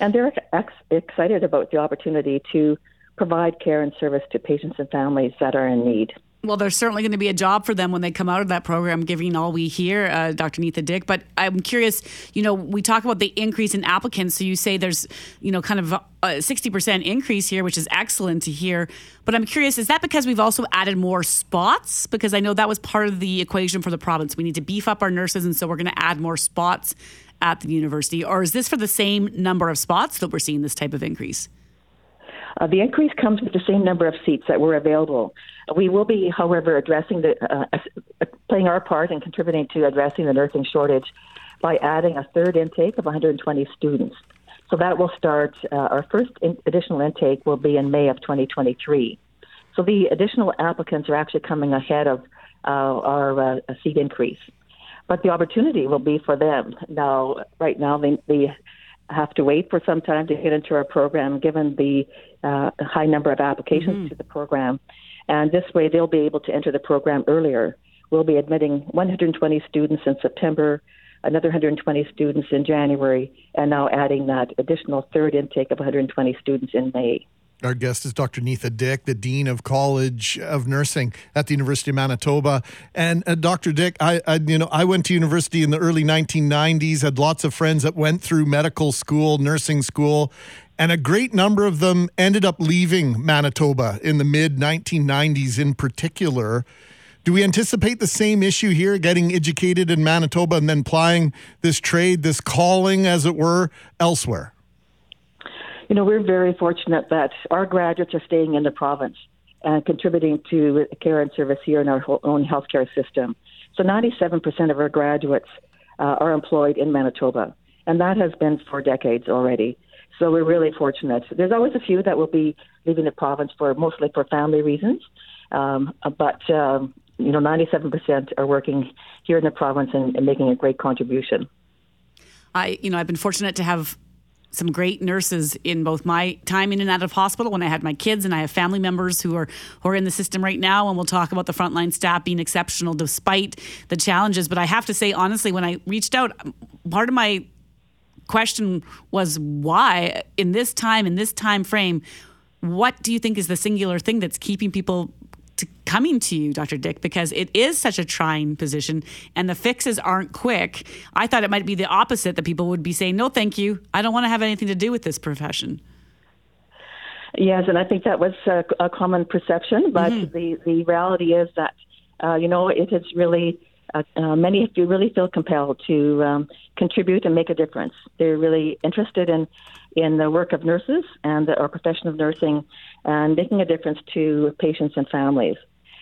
And they're ex- excited about the opportunity to provide care and service to patients and families that are in need. Well, there's certainly going to be a job for them when they come out of that program, giving all we hear, uh, Dr. Netha Dyck. But I'm curious, you know, we talk about the increase in applicants. So you say there's, you know, kind of a 60% increase here, which is excellent to hear. But I'm curious, is that because we've also added more spots? Because I know that was part of the equation for the province. We need to beef up our nurses, and so we're going to add more spots at the university? Or is this for the same number of spots that we're seeing this type of increase? Uh, the increase comes with the same number of seats that were available. We will be, however, addressing the uh, uh, playing our part in contributing to addressing the nursing shortage by adding a third intake of 120 students. So that will start. Uh, our first in- additional intake will be in May of 2023. So the additional applicants are actually coming ahead of uh, our uh, seat increase but the opportunity will be for them. Now, right now, the, the have to wait for some time to get into our program, given the uh, high number of applications mm-hmm. to the program. And this way, they'll be able to enter the program earlier. We'll be admitting 120 students in September, another 120 students in January, and now adding that additional third intake of 120 students in May. Our guest is Dr. Netha Dyck, the Dean of College of Nursing at the University of Manitoba. And uh, Dr. Dyck, I, I, you know I went to university in the early 1990s. Had lots of friends that went through medical school, nursing school, and a great number of them ended up leaving Manitoba in the mid 1990s, in particular. Do we anticipate the same issue here, getting educated in Manitoba and then plying this trade, this calling, as it were, elsewhere? You know, we're very fortunate that our graduates are staying in the province and contributing to care and service here in our own healthcare system. So 97% of our graduates uh, are employed in Manitoba, and that has been for decades already. So we're really fortunate. There's always a few that will be leaving the province for mostly for family reasons, um, but um, you know, 97% are working here in the province and, and making a great contribution. I, you know, I've been fortunate to have some great nurses in both my time in and out of hospital when I had my kids, and I have family members who are who are in the system right now. And we'll talk about the frontline staff being exceptional despite the challenges. But I have to say, honestly, when I reached out, part of my question was why in this time in this time frame what do you think is the singular thing that's keeping people to coming to you, Dr. Dyck, because it is such a trying position and the fixes aren't quick. I thought it might be the opposite that people would be saying, no, thank you. I don't want to have anything to do with this profession. Yes, and I think that was a, a common perception, but mm-hmm. the, the reality is that, uh, you know, it is really, uh, uh, many of you really feel compelled to um, contribute and make a difference. They're really interested in in the work of nurses and the, our profession of nursing and making a difference to patients and families.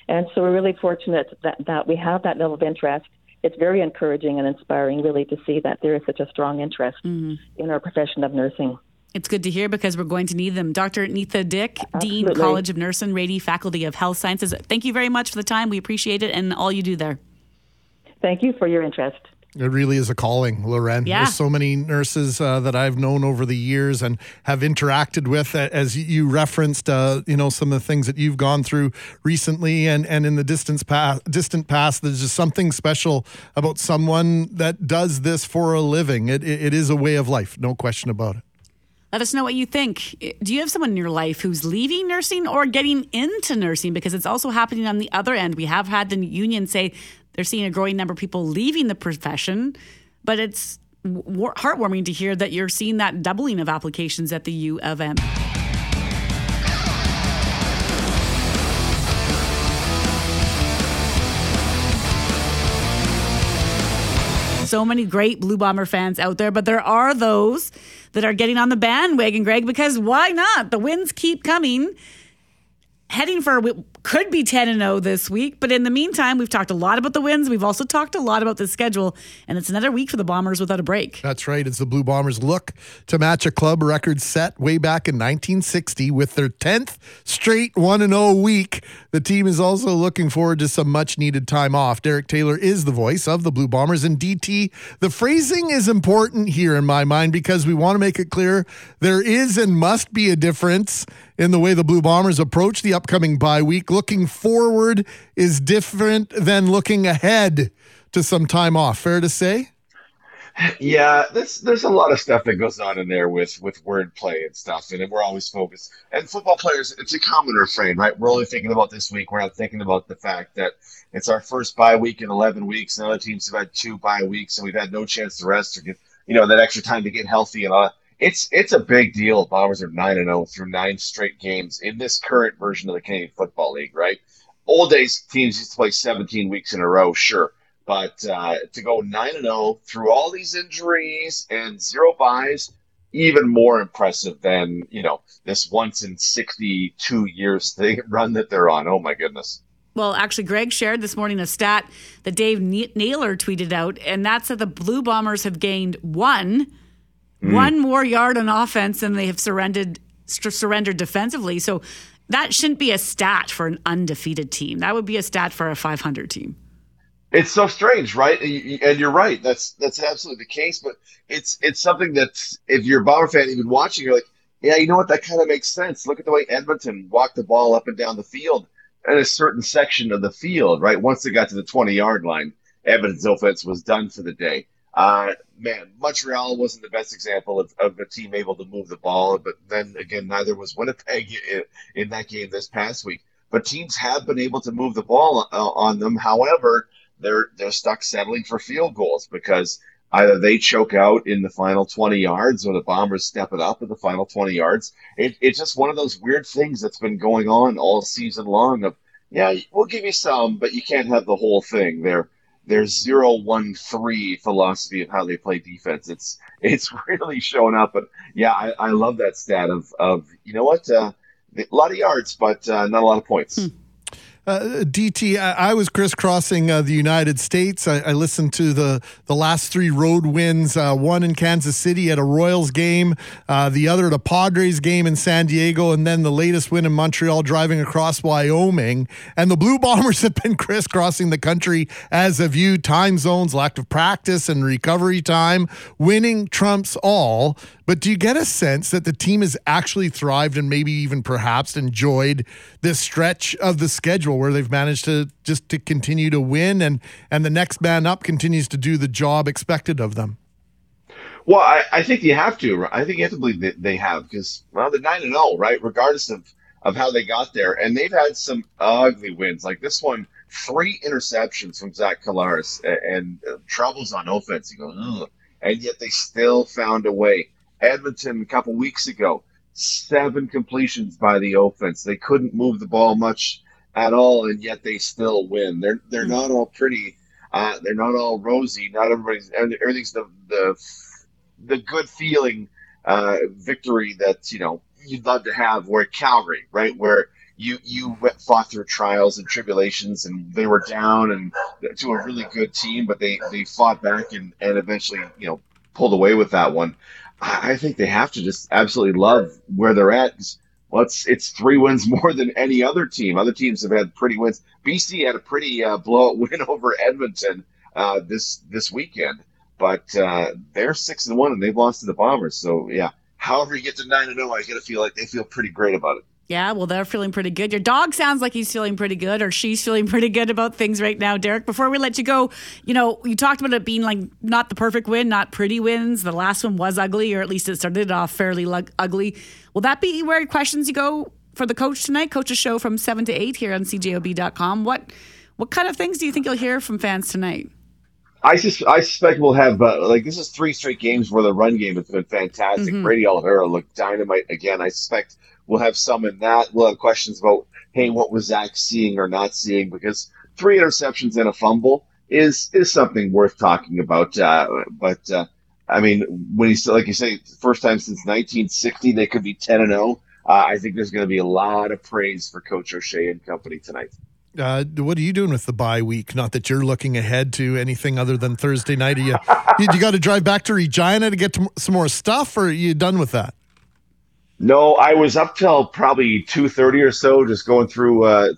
And so we're really fortunate that, that we have that level of interest. It's very encouraging and inspiring, really, to see that there is such a strong interest mm-hmm. in our profession of nursing. It's good to hear because we're going to need them. Dr. Netha Dyck, Absolutely. Dean, College of Nursing, Rady Faculty of Health Sciences. Thank you very much for the time. We appreciate it and all you do there. Thank you for your interest. It really is a calling, Loren. Yeah. There's so many nurses uh, that I've known over the years and have interacted with, as you referenced, uh, you know, some of the things that you've gone through recently and, and in the distance past, distant past. There's just something special about someone that does this for a living. It, it, it is a way of life, no question about it. Let us know what you think. Do you have someone in your life who's leaving nursing or getting into nursing? Because it's also happening on the other end. We have had the union say they're seeing a growing number of people leaving the profession, but it's heartwarming to hear that you're seeing that doubling of applications at the U of M. so many great Blue Bomber fans out there, but there are those that are getting on the bandwagon, Greg, because why not? The wins keep coming heading for could be 10 and 0 this week. But in the meantime, we've talked a lot about the wins. We've also talked a lot about the schedule, and it's another week for the Bombers without a break. That's right. It's the Blue Bombers look to match a club record set way back in 1960 with their 10th straight 1 and 0 week. The team is also looking forward to some much needed time off. Derek Taylor is the voice of the Blue Bombers and DT. The phrasing is important here in my mind because we want to make it clear there is and must be a difference in the way the Blue Bombers approach the upcoming bye week. Looking forward is different than looking ahead to some time off. Fair to say? Yeah, there's there's a lot of stuff that goes on in there with with wordplay and stuff, and we're always focused. And football players, it's a common refrain, right? We're only thinking about this week. We're not thinking about the fact that it's our first bye week in 11 weeks, and other teams have had two bye weeks, and we've had no chance to rest or get you know that extra time to get healthy and all it's it's a big deal. Bombers are nine and zero oh through nine straight games in this current version of the Canadian Football League. Right, old days teams used to play seventeen weeks in a row, sure, but uh, to go nine and zero oh through all these injuries and zero buys, even more impressive than you know this once in sixty two years thing run that they're on. Oh my goodness. Well, actually, Greg shared this morning a stat that Dave Naylor tweeted out, and that's that the Blue Bombers have gained one mm. one more yard on offense than they have surrendered surrendered defensively. So that shouldn't be a stat for an undefeated team. That would be a stat for a 500 team. It's so strange, right? And you're right. That's that's absolutely the case. But it's it's something that if you're a Bomber fan, even watching, you're like, yeah, you know what? That kind of makes sense. Look at the way Edmonton walked the ball up and down the field in a certain section of the field, right? Once they got to the 20 yard line, Edmonton's offense was done for the day. Uh, man, Montreal wasn't the best example of, of a team able to move the ball, but then again, neither was Winnipeg in, in that game this past week. But teams have been able to move the ball uh, on them. However, they're they're stuck settling for field goals because either they choke out in the final 20 yards or the Bombers step it up in the final 20 yards. It, it's just one of those weird things that's been going on all season long. Of yeah, we'll give you some, but you can't have the whole thing. They're their zero one three philosophy of how they play defense. It's it's really showing up. But yeah, I, I love that stat of of you know what, uh, a lot of yards, but uh, not a lot of points. Hmm. Uh, DT, I, I, was crisscrossing uh, the United States. I, I, listened to the, the last three road wins uh, one in Kansas City at a Royals game, uh, the other at a Padres game in San Diego, and then the latest win in Montreal driving across Wyoming. And the Blue Bombers have been crisscrossing the country as have you. Time zones, lack of practice, and recovery time. Winning trumps all. But do you get a sense that the team has actually thrived and maybe even perhaps enjoyed this stretch of the schedule where they've managed to just to continue to win and and the next man up continues to do the job expected of them? Well, I, I think you have to. I think you have to believe that they have because well, they're nine and zero, right? Regardless of of how they got there, and they've had some ugly wins, like this one, three interceptions from Zach Collaros and, and uh, troubles on offense. You go, Ugh. and yet they still found a way. Edmonton a couple weeks ago, seven completions by the offense. They couldn't move the ball much at all, and yet they still win. They're they're hmm. not all pretty. Uh, they're not all rosy. Not everybody's everything's the the the good feeling uh, victory that you know you'd love to have. Where Calgary, right, where you you fought through trials and tribulations, and they were down and to a really good team, but they they fought back and and eventually you know pulled away with that one. I think they have to just absolutely love where they're at. Well, it's it's three wins more than any other team. Other teams have had pretty wins. BC had a pretty uh, blowout win over Edmonton uh, this this weekend, but uh, they're six and one and they've lost to the Bombers. So yeah, however you get to nine and zero, I gotta feel like they feel pretty great about it. Yeah, well, they're feeling pretty good. Your dog sounds like he's feeling pretty good, or she's feeling pretty good about things right now, Derek. Before we let you go, you know, you talked about it being like not the perfect win, not pretty wins. The last one was ugly, or at least it started off fairly ugly. Will that be where questions you go for the coach tonight? Coach's show from seven to eight here on CJOB.com. What what kind of things do you think you'll hear from fans tonight? I, sus- I suspect we'll have uh, like this is three straight games where the run game has been fantastic. mm hmm Brady Oliveira looked dynamite again. I suspect We'll have some in that. We'll have questions about, hey, what was Zach seeing or not seeing? Because three interceptions and a fumble is is something worth talking about. Uh, but uh, I mean, when you like you say, first time since 1960, they could be 10 and 0. Uh, I think there's going to be a lot of praise for Coach O'Shea and company tonight. Uh, what are you doing with the bye week? Not that you're looking ahead to anything other than Thursday night. Are you, you, you got to drive back to Regina to get to some more stuff, or are you done with that? No, I was up till probably two thirty or so, just going through uh,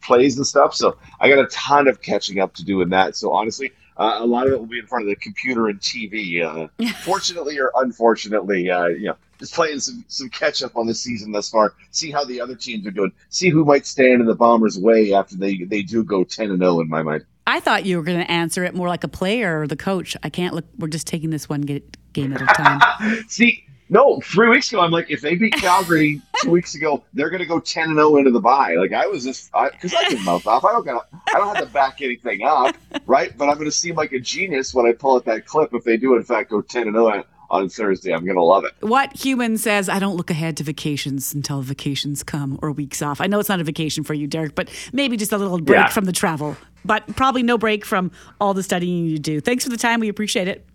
plays and stuff. So I got a ton of catching up to do in that. So honestly, uh, a lot of it will be in front of the computer and TV. Uh, fortunately or unfortunately, uh, you know, just playing some some catch up on the season thus far. See how the other teams are doing. See who might stand in the Bombers' way after they they do go ten and zero. In my mind, I thought you were going to answer it more like a player or the coach. I can't look. We're just taking this one game at a time. See no, three weeks ago, I'm like, if they beat Calgary two weeks ago, they're going to go ten and zero oh into the bye. Like I was just because I, I, can mouth off. I don't got I don't have to back anything up, right? But I'm going to seem like a genius when I pull at that clip if they do in fact go ten and zero oh on Thursday. I'm going to love it. What human says, I don't look ahead to vacations until vacations come or weeks off? I know it's not a vacation for you, Derek, but maybe just a little break yeah. from the travel, but probably no break from all the studying you do. Thanks for the time. We appreciate it.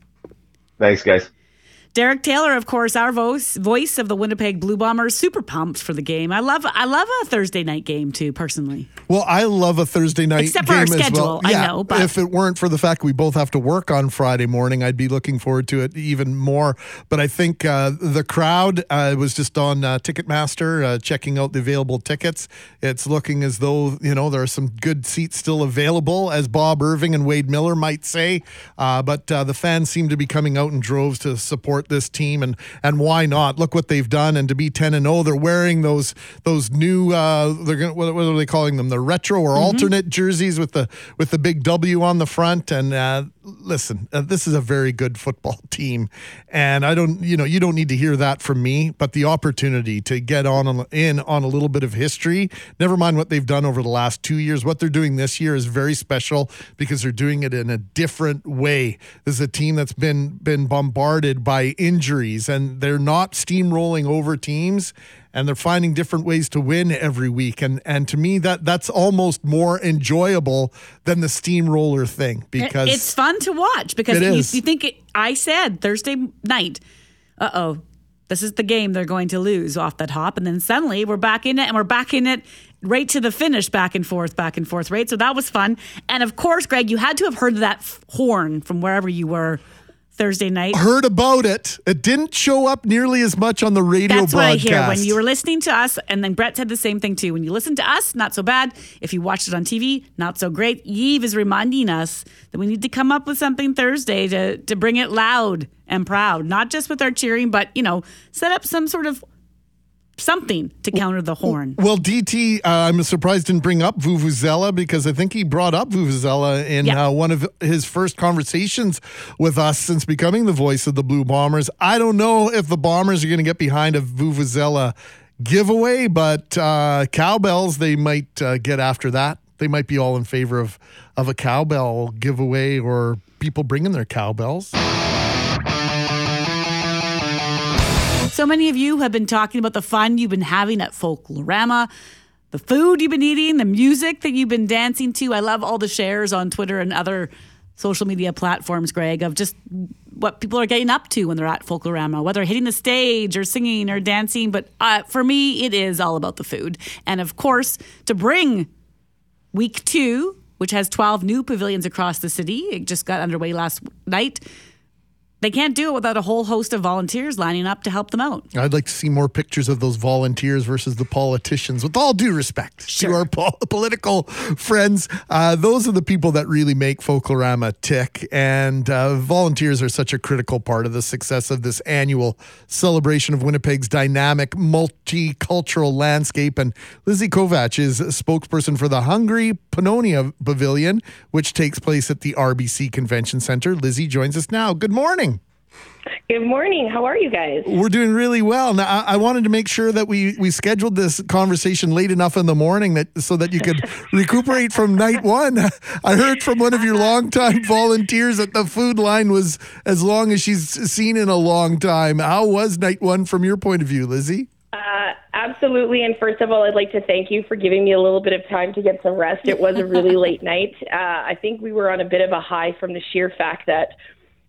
Thanks, guys. Derek Taylor, of course, our voice voice of the Winnipeg Blue Bombers, super pumped for the game. I love I love a Thursday night game too, personally. Well, I love a Thursday night Except for game our as well. schedule, I know, but- if it weren't for the fact we both have to work on Friday morning, I'd be looking forward to it even more. But I think uh, the crowd uh, was just on uh, Ticketmaster uh, checking out the available tickets. It's looking as though you know there are some good seats still available, as Bob Irving and Wade Miller might say. Uh, but uh, the fans seem to be coming out in droves to support this team, and and why not? Look what they've done, and to be ten and zero, they're wearing those those new. Uh, they're gonna, what, what are they calling them? The retro or alternate jerseys with the with the big W on the front. And uh, listen, uh, this is a very good football team, and I don't, you know, you don't need to hear that from me, but the opportunity to get on in on a little bit of history. Never mind what they've done over the last two years. What they're doing this year is very special because they're doing it in a different way. This is a team that's been been bombarded by injuries, and they're not steamrolling over teams and they're finding different ways to win every week. And and to me that that's almost more enjoyable than the steamroller thing because it's fun to watch because you, you think it, I said Thursday night, uh oh, this is the game they're going to lose off that hop, and then suddenly we're back in it, and we're back in it right to the finish, back and forth, back and forth, right. So that was fun, and of course, Greg, you had to have heard that f- horn from wherever you were Thursday night. heard about it it didn't show up nearly as much on the radio That's what I hear when you were listening to us, and then Brett said the same thing too. When you listen to us, not so bad. If you watched it on TV, not so great. Yves is reminding us that we need to come up with something Thursday to to bring it loud and proud, not just with our cheering, but you know, set up some sort of something to counter the horn. well, DT, uh, I'm surprised didn't bring up Vuvuzela because I think he brought up Vuvuzela in Yeah. uh, one of his first conversations with us since becoming the voice of the Blue Bombers. I don't know if the Bombers are going to get behind a Vuvuzela giveaway, but uh, cowbells they might uh, get after that. They might be all in favor of of a cowbell giveaway or people bringing their cowbells. So many of you have been talking about the fun you've been having at Folklorama, the food you've been eating, the music that you've been dancing to. I love all the shares on Twitter and other social media platforms, Greg, of just what people are getting up to when they're at Folklorama, whether hitting the stage or singing or dancing. But uh, for me, it is all about the food. And of course, to bring week two, which has 12 new pavilions across the city, it just got underway last night. They can't do it without a whole host of volunteers lining up to help them out. I'd like to see more pictures of those volunteers versus the politicians. With all due respect to our po- political friends, uh, those are the people that really make Folklorama tick. And uh, volunteers are such a critical part of the success of this annual celebration of Winnipeg's dynamic multicultural landscape. And Lizzie Kovach is a spokesperson for the Hungary Pannonia Pavilion, which takes place at the RBC Convention Center. Lizzie joins us now. Good morning. Good morning. How are you guys? We're doing really well. Now, I, I wanted to make sure that we we scheduled this conversation late enough in the morning that so that you could recuperate from night one. I heard from one of your longtime volunteers that the food line was as long as she's seen in a long time. How was night one from your point of view, Lizzie? Uh, absolutely. And first of all, I'd like to thank you for giving me a little bit of time to get some rest. It was a really late night. Uh, I think we were on a bit of a high from the sheer fact that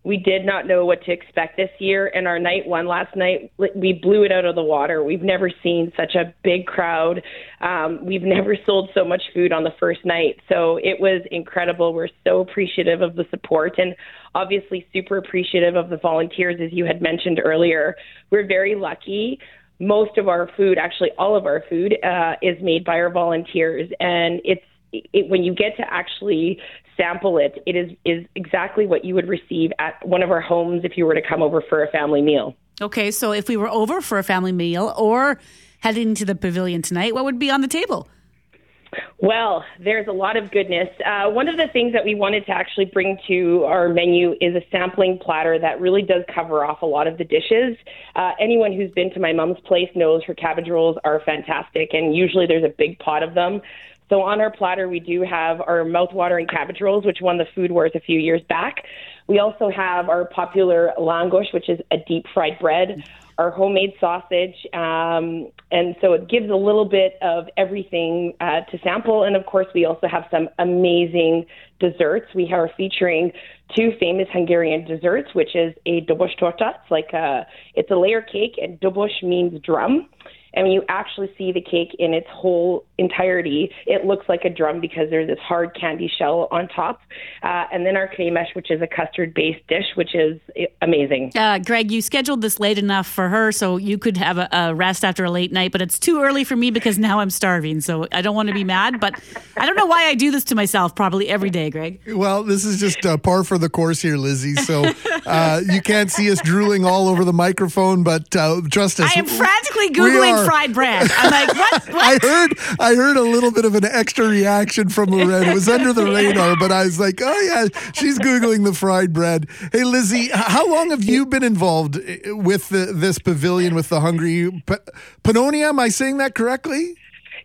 we did not know what to expect this year. And our night one last night, we blew it out of the water. We've never seen such a big crowd. Um, we've never sold so much food on the first night. So it was incredible. We're so appreciative of the support and obviously super appreciative of the volunteers, as you had mentioned earlier. We're very lucky most of our food, actually all of our food, uh, is made by our volunteers, and it's it, when you get to actually sample it, it is is exactly what you would receive at one of our homes if you were to come over for a family meal. Okay, so if we were over for a family meal or heading to the pavilion tonight, what would be on the table? Well, there's a lot of goodness. Uh, one of the things that we wanted to actually bring to our menu is a sampling platter that really does cover off a lot of the dishes. Uh, anyone who's been to my mom's place knows her cabbage rolls are fantastic, and usually there's a big pot of them. So on our platter, we do have our mouth-watering cabbage rolls, which won the Food Wars a few years back. We also have our popular langosh, which is a deep fried bread, our homemade sausage, um, and so it gives a little bit of everything uh, to sample. And of course, we also have some amazing desserts. We are featuring two famous Hungarian desserts, which is a dobosh torta. It's like a, it's a layer cake, and dobosh means drum. And when you actually see the cake in its whole entirety, it looks like a drum because there's this hard candy shell on top. Uh, and then our kremesh, which is a custard-based dish, which is amazing. Uh, Greg, you scheduled this late enough for her, so you could have a, a, rest after a late night. But it's too early for me because now I'm starving. So I don't want to be mad, but I don't know why I do this to myself probably every day, Greg. Well, this is just uh, par for the course here, Lizzie. So uh, you can't see us drooling all over the microphone, but uh, trust us. I am frantically googling fried bread. I'm like, what? what? I heard, I heard a little bit of an extra reaction from Lorraine. It was under the radar, but I was like, oh yeah, she's googling the fried bread. Hey, Lizzie, how long have you been involved eh, with the, this pavilion with the Hungry P- Pannonia? Am I saying that correctly?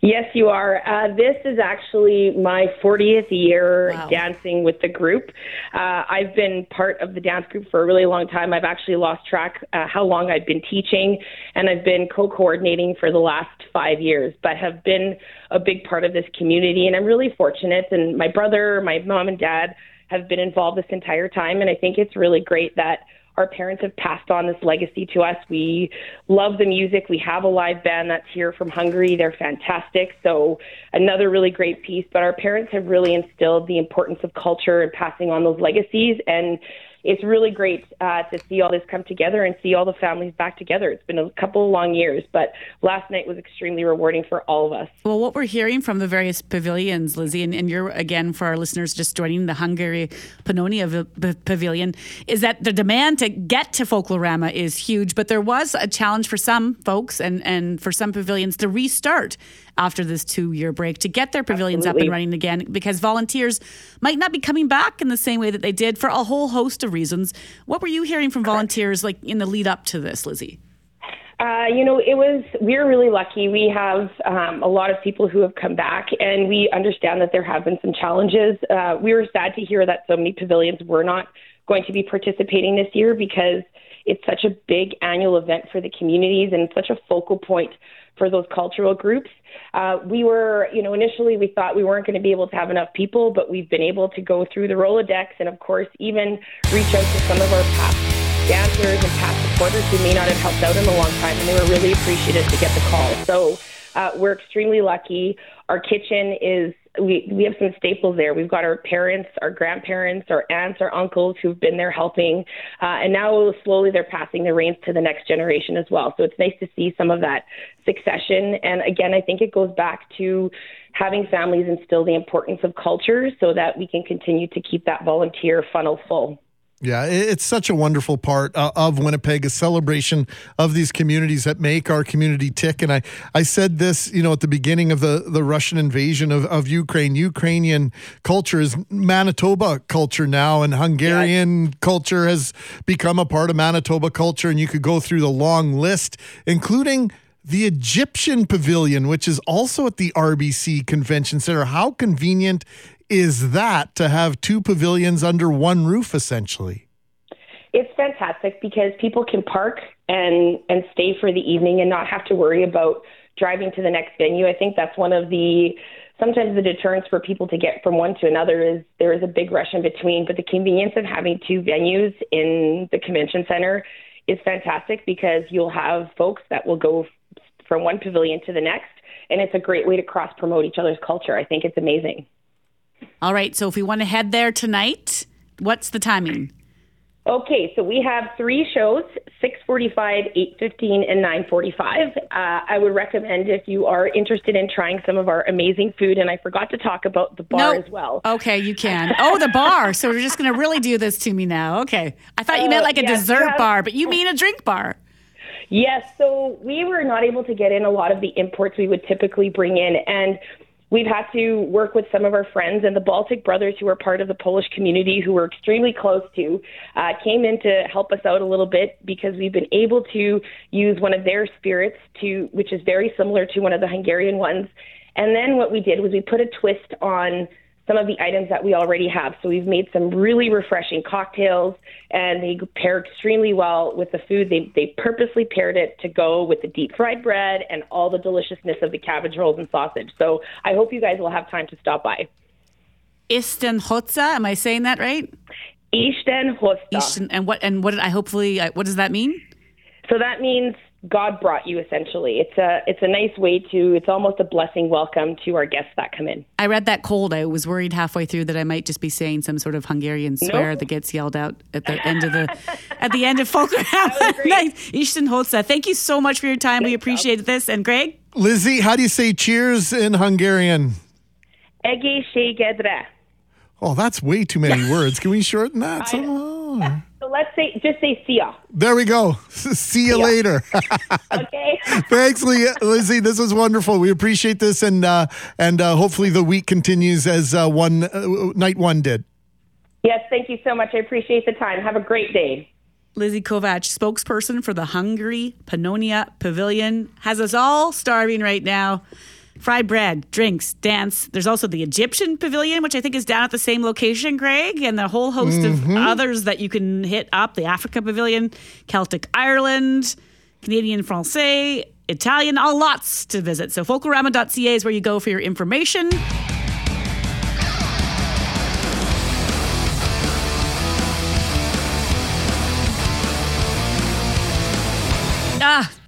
Yes, you are. Uh, this is actually my 40th year wow. dancing with the group. Uh, I've been part of the dance group for a really long time. I've actually lost track uh, how long I've been teaching, and I've been co-coordinating for the last five years. But have been a big part of this community, and I'm really fortunate. And my brother, my mom, and dad have been involved this entire time, and I think it's really great that our parents have passed on this legacy to us. We love the music. We have a live band that's here from Hungary. They're fantastic. So, another really great piece. But our parents have really instilled the importance of culture and passing on those legacies. And it's really great uh, to see all this come together and see all the families back together. It's been a couple of long years, but last night was extremely rewarding for all of us. Well, what we're hearing from the various pavilions, Lizzie, and, and you're again for our listeners just joining the Hungary Pannonia Pavilion, is that the demand to get to Folklorama is huge, but there was a challenge for some folks and, and for some pavilions to restart after this two year break to get their pavilions Absolutely. up and running again because volunteers might not be coming back in the same way that they did for a whole host of reasons. What were you hearing from volunteers like in the lead up to this, Lizzie? Uh, you know, it was, we are really lucky. We have um, a lot of people who have come back, and we understand that there have been some challenges. Uh, we were sad to hear that so many pavilions were not going to be participating this year because it's such a big annual event for the communities and such a focal point for those cultural groups. Uh, we were, you know, initially we thought we weren't going to be able to have enough people, but we've been able to go through the Rolodex and, of course, even reach out to some of our past dancers and past supporters who may not have helped out in a long time, and they were really appreciative to get the call. So uh, we're extremely lucky. Our kitchen is we we have some staples there. We've got our parents, our grandparents, our aunts, our uncles who've been there helping, uh, and now slowly they're passing the reins to the next generation as well. So it's nice to see some of that succession. And again, I think it goes back to having families instill the importance of culture so that we can continue to keep that volunteer funnel full. Yeah, it's such a wonderful part uh, of Winnipeg, a celebration of these communities that make our community tick. And I, I said this, you know, at the beginning of the, the Russian invasion of, of Ukraine. Ukrainian culture is Manitoba culture now, and Hungarian culture has become a part of Manitoba culture. And you could go through the long list, including the Egyptian Pavilion, which is also at the RBC Convention Center. How convenient is that to have two pavilions under one roof essentially? It's fantastic because people can park and and stay for the evening and not have to worry about driving to the next venue. I think that's one of the sometimes the deterrence for people to get from one to another is there is a big rush in between, but the convenience of having two venues in the convention center is fantastic because you'll have folks that will go from one pavilion to the next and it's a great way to cross promote each other's culture. I think it's amazing. All right. So if we want to head there tonight, what's the timing? Okay, so we have three shows: six forty-five, eight fifteen, and nine forty-five. Uh, I would recommend if you are interested in trying some of our amazing food, and I forgot to talk about the bar as well. Okay, you can. Oh, the bar. So we're just going to really do this to me now. Okay, I thought you meant like a uh, yes, dessert have, bar, but you mean a drink bar. Yes. So we were not able to get in a lot of the imports we would typically bring in, and We've had to work with some of our friends and the Baltic brothers who are part of the Polish community who we're extremely close to, uh, came in to help us out a little bit because we've been able to use one of their spirits to, which is very similar to one of the Hungarian ones, And then what we did was we put a twist on some of the items that we already have. So we've made some really refreshing cocktails, and they pair extremely well with the food. They they purposely paired it to go with the deep fried bread and all the deliciousness of the cabbage rolls and sausage. So I hope you guys will have time to stop by. Isten hozta, am I saying that right? Isten hozta. Isten, and what and what did I hopefully what does that mean? So that means God brought you essentially. It's a it's a nice way to it's almost a blessing welcome to our guests that come in. I read that cold. I was worried halfway through that I might just be saying some sort of Hungarian swear Nope. that gets yelled out at the end of the at the end of Folklore Night. Isten hozta, thank you so much for your time. we appreciate this. And Greg, Lizzie, how do you say cheers in Hungarian? Egészségedre. Oh, that's way too many words. Can we shorten that? somehow? So let's say just say see ya. There we go. See you later. Okay. Thanks, Lee- Lizzie. This was wonderful. We appreciate this, and uh, and uh, hopefully the week continues as uh, one uh, night one did. yes, thank you so much. I appreciate the time. Have a great day. Lizzie Kovac, spokesperson for the Hungary Pannonia Pavilion, has us all starving right now. Fried bread, drinks, dance. There's also the Egyptian Pavilion, which I think is down at the same location, Greg, and the whole host of Mhm. others that you can hit up. The Africa Pavilion, Celtic Ireland, Canadian Francais, Italian, all lots to visit. So folklorama.ca is where you go for your information.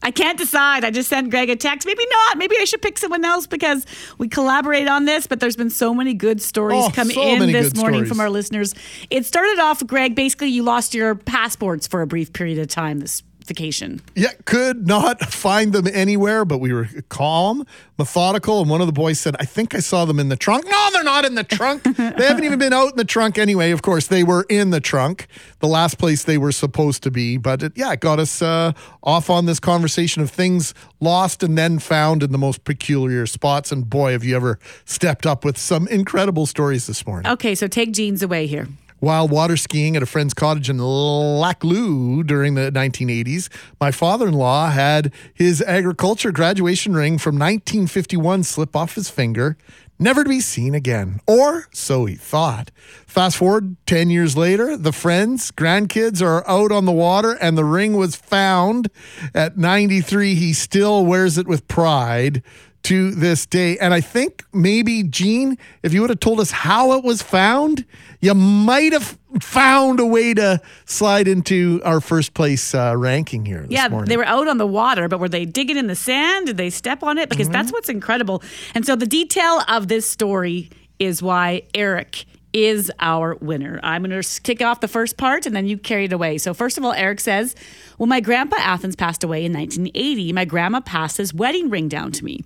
I can't decide. I just sent Greg a text. Maybe not. Maybe I should pick someone else because we collaborate on this. But there's been so many good stories Oh, come so in this morning stories. from our listeners. It started off, Greg. Basically, you lost your passports for a brief period of time this Yeah, could not find them anywhere, but we were calm, methodical, and one of the boys said, I think I saw them in the trunk. No, they're not in the trunk. they haven't even been out in the trunk anyway. Of course, they were in the trunk, the last place they were supposed to be. But it, yeah, it got us uh, off on this conversation of things lost and then found in the most peculiar spots. And boy, have you ever stepped up with some incredible stories this morning. Okay, so take jeans away here. While water skiing at a friend's cottage in Lac Lu during the 1980s, my father in law had his agriculture graduation ring from 1951 slip off his finger, never to be seen again. Or so he thought. Fast forward 10 years later, the friends, grandkids are out on the water, and the ring was found. At 93, he still wears it with pride to this day. And I think maybe, Gene, if you would have told us how it was found, you might have found a way to slide into our first place uh, ranking here this yeah, morning. they were out on the water, but were they digging in the sand? Did they step on it? Because Mm-hmm. that's what's incredible. And so the detail of this story is why Eric is our winner. I'm going to kick off the first part and then you carry it away. So, first of all, Eric says, When my grandpa Athens passed away in 1980, my grandma passed his wedding ring down to me.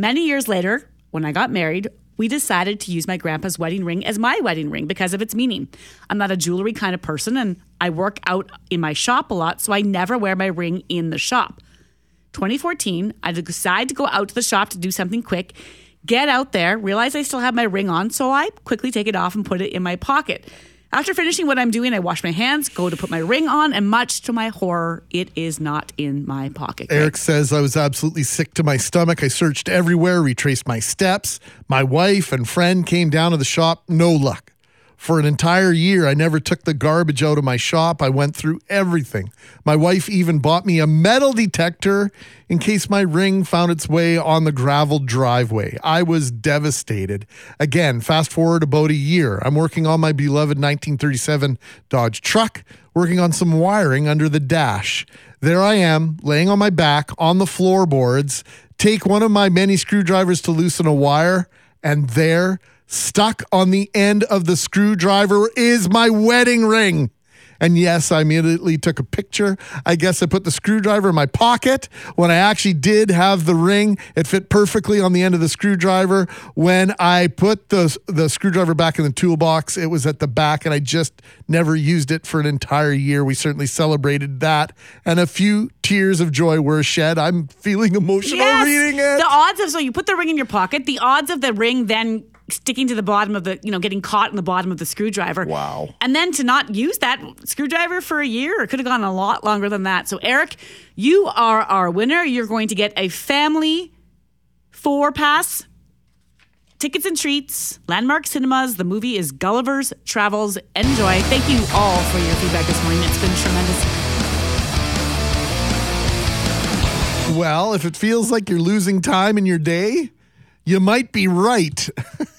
Many years later, when I got married, we decided to use my grandpa's wedding ring as my wedding ring because of its meaning. I'm not a jewelry kind of person and I work out in my shop a lot, so I never wear my ring in the shop. 2014, I decide to go out to the shop to do something quick, get out there, realize I still have my ring on, so I quickly take it off and put it in my pocket. After finishing what I'm doing, I wash my hands, go to put my ring on, and much to my horror, it is not in my pocket. Eric says I was absolutely sick to my stomach. I searched everywhere, retraced my steps. My wife and friend came down to the shop, no luck. For an entire year, I never took the garbage out of my shop. I went through everything. My wife even bought me a metal detector in case my ring found its way on the gravel driveway. I was devastated. Again, fast forward about a year. I'm working on my beloved 1937 Dodge truck, working on some wiring under the dash. There I am, laying on my back on the floorboards, take one of my many screwdrivers to loosen a wire, and there, stuck on the end of the screwdriver, is my wedding ring. And yes, I immediately took a picture. I guess I put the screwdriver in my pocket. When I actually did have the ring, it fit perfectly on the end of the screwdriver. When I put the, the screwdriver back in the toolbox, it was at the back, and I just never used it for an entire year. We certainly celebrated that. And a few tears of joy were shed. I'm feeling emotional Yes! reading it. The odds of so you put the ring in your pocket, the odds of the ring then sticking to the bottom of the, you know, getting caught in the bottom of the screwdriver. Wow. And then to not use that screwdriver for a year, it could have gone a lot longer than that. So Eric, you are our winner. You're going to get a family four pass Tickets and treats, Landmark Cinemas. The movie is Gulliver's Travels. Enjoy. Thank you all for your feedback this morning. It's been tremendous. Well, if it feels like you're losing time in your day, you might be right.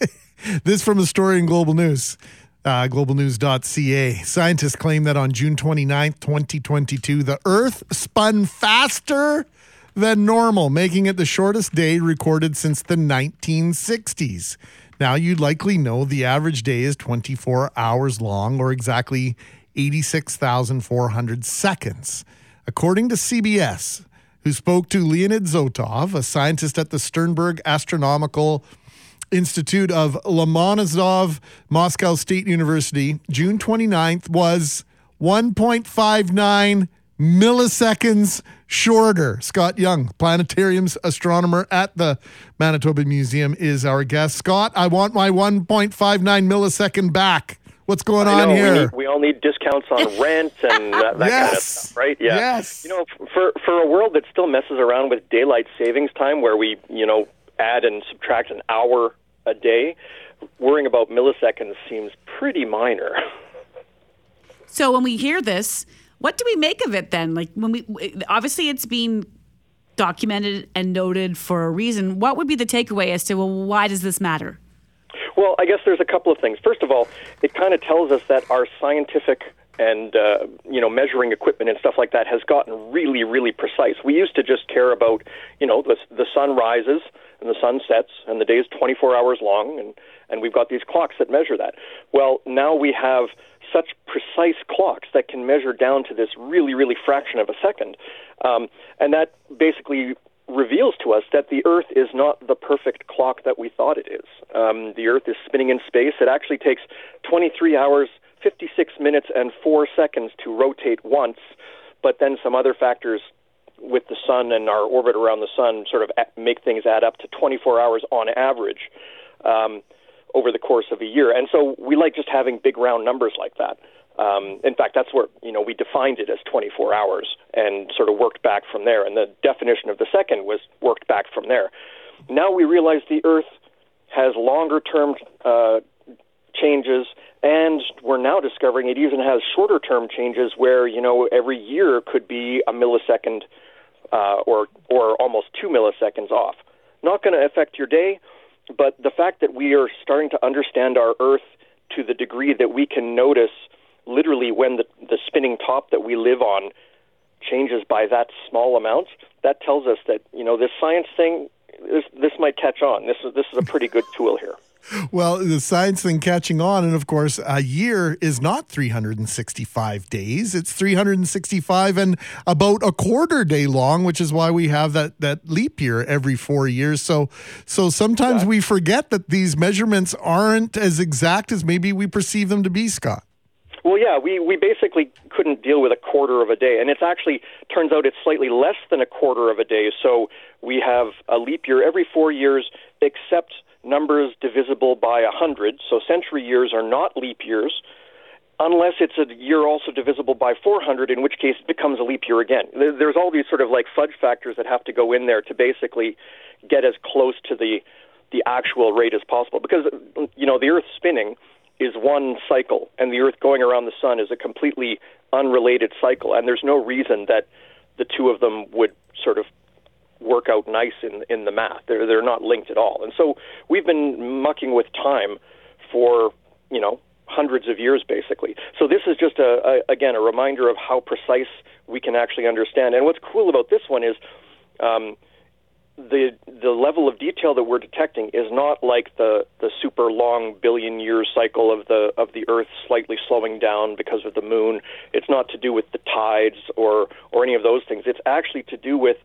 this from a story in Global News. Uh, globalnews.ca. Scientists claim that on June 29th, 2022, the Earth spun faster than normal, making it the shortest day recorded since the 1960s. Now, you'd likely know the average day is 24 hours long or exactly 86,400 seconds. According to CBS, who spoke to Leonid Zotov, a scientist at the Sternberg Astronomical Institute of Lomonosov, Moscow State University, June 29th was 1.59 milliseconds shorter. Scott Young, planetarium's astronomer at the Manitoba Museum, is our guest. Scott, I want my 1.59 millisecond back. What's going I on know, here? We, need, we all need discounts on rent and that, that kind of stuff, right? Yeah. Yes. You know, for for a world that still messes around with daylight savings time, where we you know add and subtract an hour a day, worrying about milliseconds seems pretty minor. So when we hear this, what do we make of it then? Like when we obviously it's been documented and noted for a reason. What would be the takeaway as to well, why does this matter? Well, I guess there's a couple of things. First of all, it kind of tells us that our scientific and uh, you know measuring equipment and stuff like that has gotten really, really precise. We used to just care about you know the the sun rises and the sun sets and the day is 24 hours long and and we've got these clocks that measure that. Well, now we have such precise clocks that can measure down to this really, really fraction of a second, um, and that basically reveals to us that the Earth is not the perfect clock that we thought it is. Um, the Earth is spinning in space. It actually takes 23 hours, 56 minutes, and 4 seconds to rotate once, but then some other factors with the sun and our orbit around the sun sort of make things add up to 24 hours on average um, over the course of a year. And so we like just having big round numbers like that. Um, in fact, that's where you know we defined it as 24 hours and sort of worked back from there. And the definition of the second was worked back from there. Now we realize the Earth has longer term uh, changes, and we're now discovering it even has shorter term changes where you know every year could be a millisecond uh, or or almost two milliseconds off. Not going to affect your day, but the fact that we are starting to understand our Earth to the degree that we can notice literally when the, the spinning top that we live on changes by that small amount, that tells us that you know this science thing this this might catch on. This is this is a pretty good tool here. Well, the science thing catching on, and of course, a year is not 365 days. It's 365 and about a quarter day long, which is why we have that that leap year every four years. So, so sometimes we forget that these measurements aren't as exact as maybe we perceive them to be, Scott. Well, yeah, we, we basically couldn't deal with a quarter of a day, and it's actually turns out it's slightly less than a quarter of a day. So we have a leap year every four years, except numbers divisible by a hundred. So century years are not leap years, unless it's a year also divisible by 400, in which case it becomes a leap year again. There's all these sort of like fudge factors that have to go in there to basically get as close to the the actual rate as possible, because you know the Earth's spinning is one cycle, and the Earth going around the Sun is a completely unrelated cycle, and there's no reason that the two of them would sort of work out nice in in the math. They're they're not linked at all, and so we've been mucking with time for you know hundreds of years basically. So this is just a, a again a reminder of how precise we can actually understand. And what's cool about this one is. Um, the the level of detail that we're detecting is not like the the super long billion year cycle of the of the Earth slightly slowing down because of the moon. It's not to do with the tides or or any of those things. It's actually to do with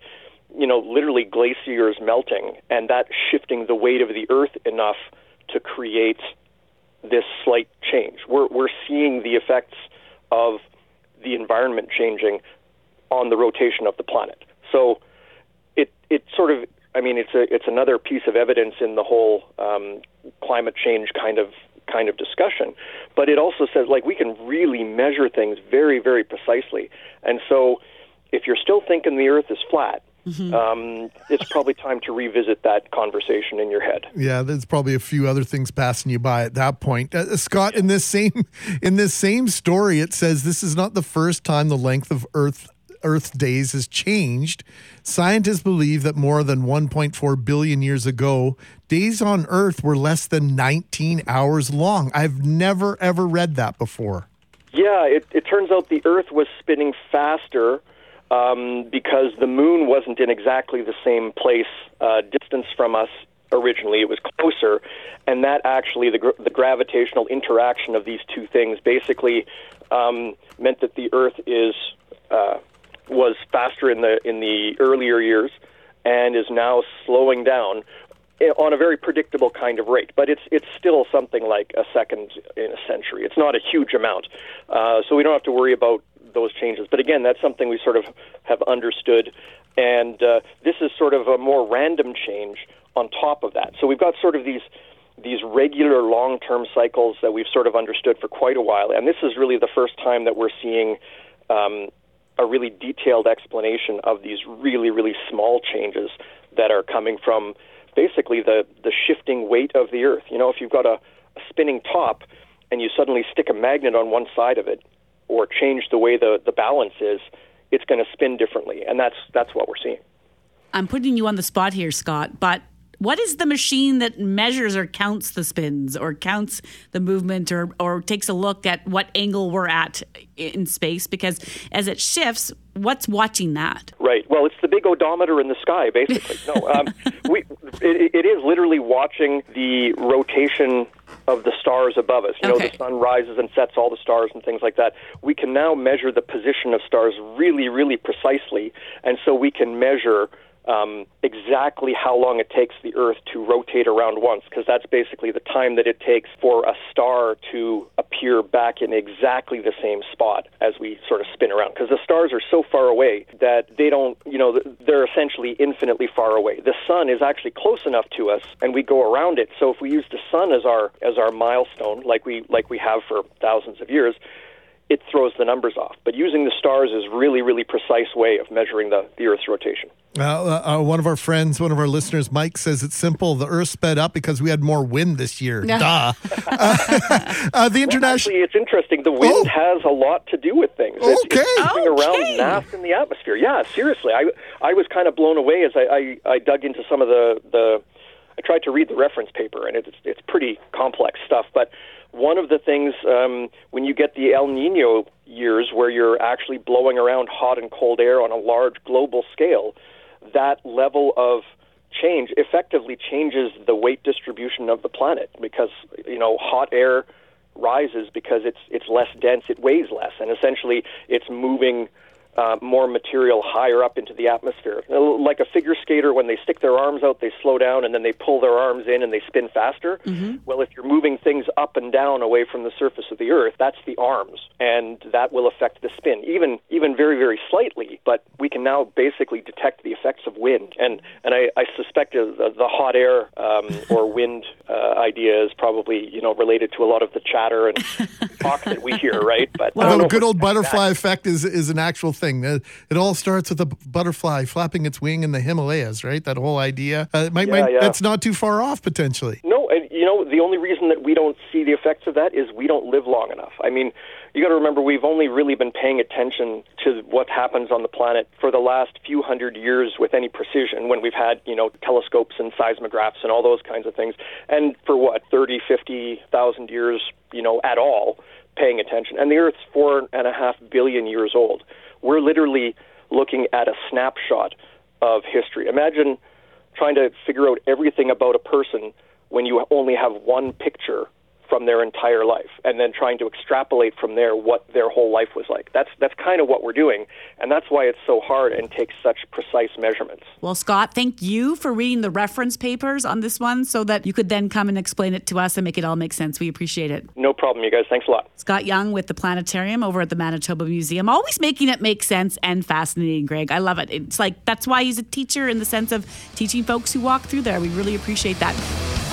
you know literally glaciers melting and that shifting the weight of the Earth enough to create this slight change. We're we're seeing the effects of the environment changing on the rotation of the planet. So it sort of I mean it's a it's another piece of evidence in the whole um, climate change kind of kind of discussion. But it also says like we can really measure things very very precisely. And so if you're still thinking the Earth is flat, um, it's probably time to revisit that conversation in your head. Yeah, there's probably a few other things passing you by at that point. Uh, Scott, in this same in this same story, it says this is not the first time the length of Earth Earth days has changed. Scientists believe that more than 1.4 billion years ago, days on Earth were less than 19 hours long. I've never ever read that before. Yeah, it, it turns out the Earth was spinning faster um, because the moon wasn't in exactly the same place, uh, distance from us originally. It was closer, and that actually, the, the gravitational interaction of these two things basically um, meant that the Earth is uh, was faster in the in the earlier years, and is now slowing down eh, on a very predictable kind of rate. But it's it's still something like a second in a century. It's not a huge amount, uh, so we don't have to worry about those changes. But again, that's something we sort of have understood, and uh, this is sort of a more random change on top of that. So we've got sort of these these regular long-term cycles that we've sort of understood for quite a while, and this is really the first time that we're seeing. Um, a really detailed explanation of these really, really small changes that are coming from basically the, the shifting weight of the Earth. You know, if you've got a, a spinning top and you suddenly stick a magnet on one side of it or change the way the, the balance is, it's going to spin differently. And that's, that's what we're seeing. I'm putting you on the spot here, Scott, but what is the machine that measures or counts the spins or counts the movement or, or takes a look at what angle we're at in space? Because as it shifts, what's watching that? Right. Well, it's the big odometer in the sky, basically. no, um, we, it, it is literally watching the rotation of the stars above us. You know, the sun rises and sets all the stars and things like that. We can now measure the position of stars really, really precisely, and so we can measure um, exactly how long it takes the Earth to rotate around once, because that's basically the time that it takes for a star to appear back in exactly the same spot as we sort of spin around. Because the stars are so far away that they don't, you know, they're essentially infinitely far away. The sun is actually close enough to us, and we go around it. So if we use the sun as our as our milestone, like we like we have for thousands of years, it throws the numbers off. But using the stars is really, really precise way of measuring the, the Earth's rotation. Uh, uh, one of our friends, one of our listeners, Mike, says it's simple. The Earth sped up because we had more wind this year. Duh. uh, the international. Well, actually, it's interesting. The wind oh. has a lot to do with things. Okay. It's, it's moving okay. around mass in the atmosphere. Yeah, seriously. I I was kind of blown away as I, I, I dug into some of the the. I tried to read the reference paper, and it's it's pretty complex stuff, but one of the things um, when you get the El Nino years where you're actually blowing around hot and cold air on a large global scale, that level of change effectively changes the weight distribution of the planet because you know hot air rises because it's it's less dense, it weighs less, and essentially it's moving uh, more material higher up into the atmosphere. Like a figure skater, when they stick their arms out, they slow down and then they pull their arms in and they spin faster. Mm-hmm. Well, if you're moving things up and down away from the surface of the Earth, that's the arms, and that will affect the spin, even even very very slightly. But we can now basically detect the effects of wind, and and I, I suspect the, the hot air um, or wind uh, idea is probably you know related to a lot of the chatter and talk that we hear, right? But well, the good old butterfly effect is is an actual thing thing. It all starts with a butterfly flapping its wing in the Himalayas, right? That whole idea. Uh, might, yeah, might, yeah. That's not too far off potentially. No, and you know the only reason that we don't see the effects of that is we don't live long enough. I mean, you got to remember we've only really been paying attention to what happens on the planet for the last few hundred years with any precision when we've had you know telescopes and seismographs and all those kinds of things and for what 30 50,000 years you know at all paying attention and the earth's four and a half billion years old we're literally looking at a snapshot of history. Imagine trying to figure out everything about a person when you only have one picture from their entire life and then trying to extrapolate from there what their whole life was like. That's that's kind of what we're doing and that's why it's so hard and takes such precise measurements. Well, Scott, thank you for reading the reference papers on this one so that you could then come and explain it to us and make it all make sense. We appreciate it. No problem, you guys. Thanks a lot. Scott Young with the Planetarium over at the Manitoba Museum, always making it make sense and fascinating, Greg. I love it. It's like that's why he's a teacher in the sense of teaching folks who walk through there. We really appreciate that.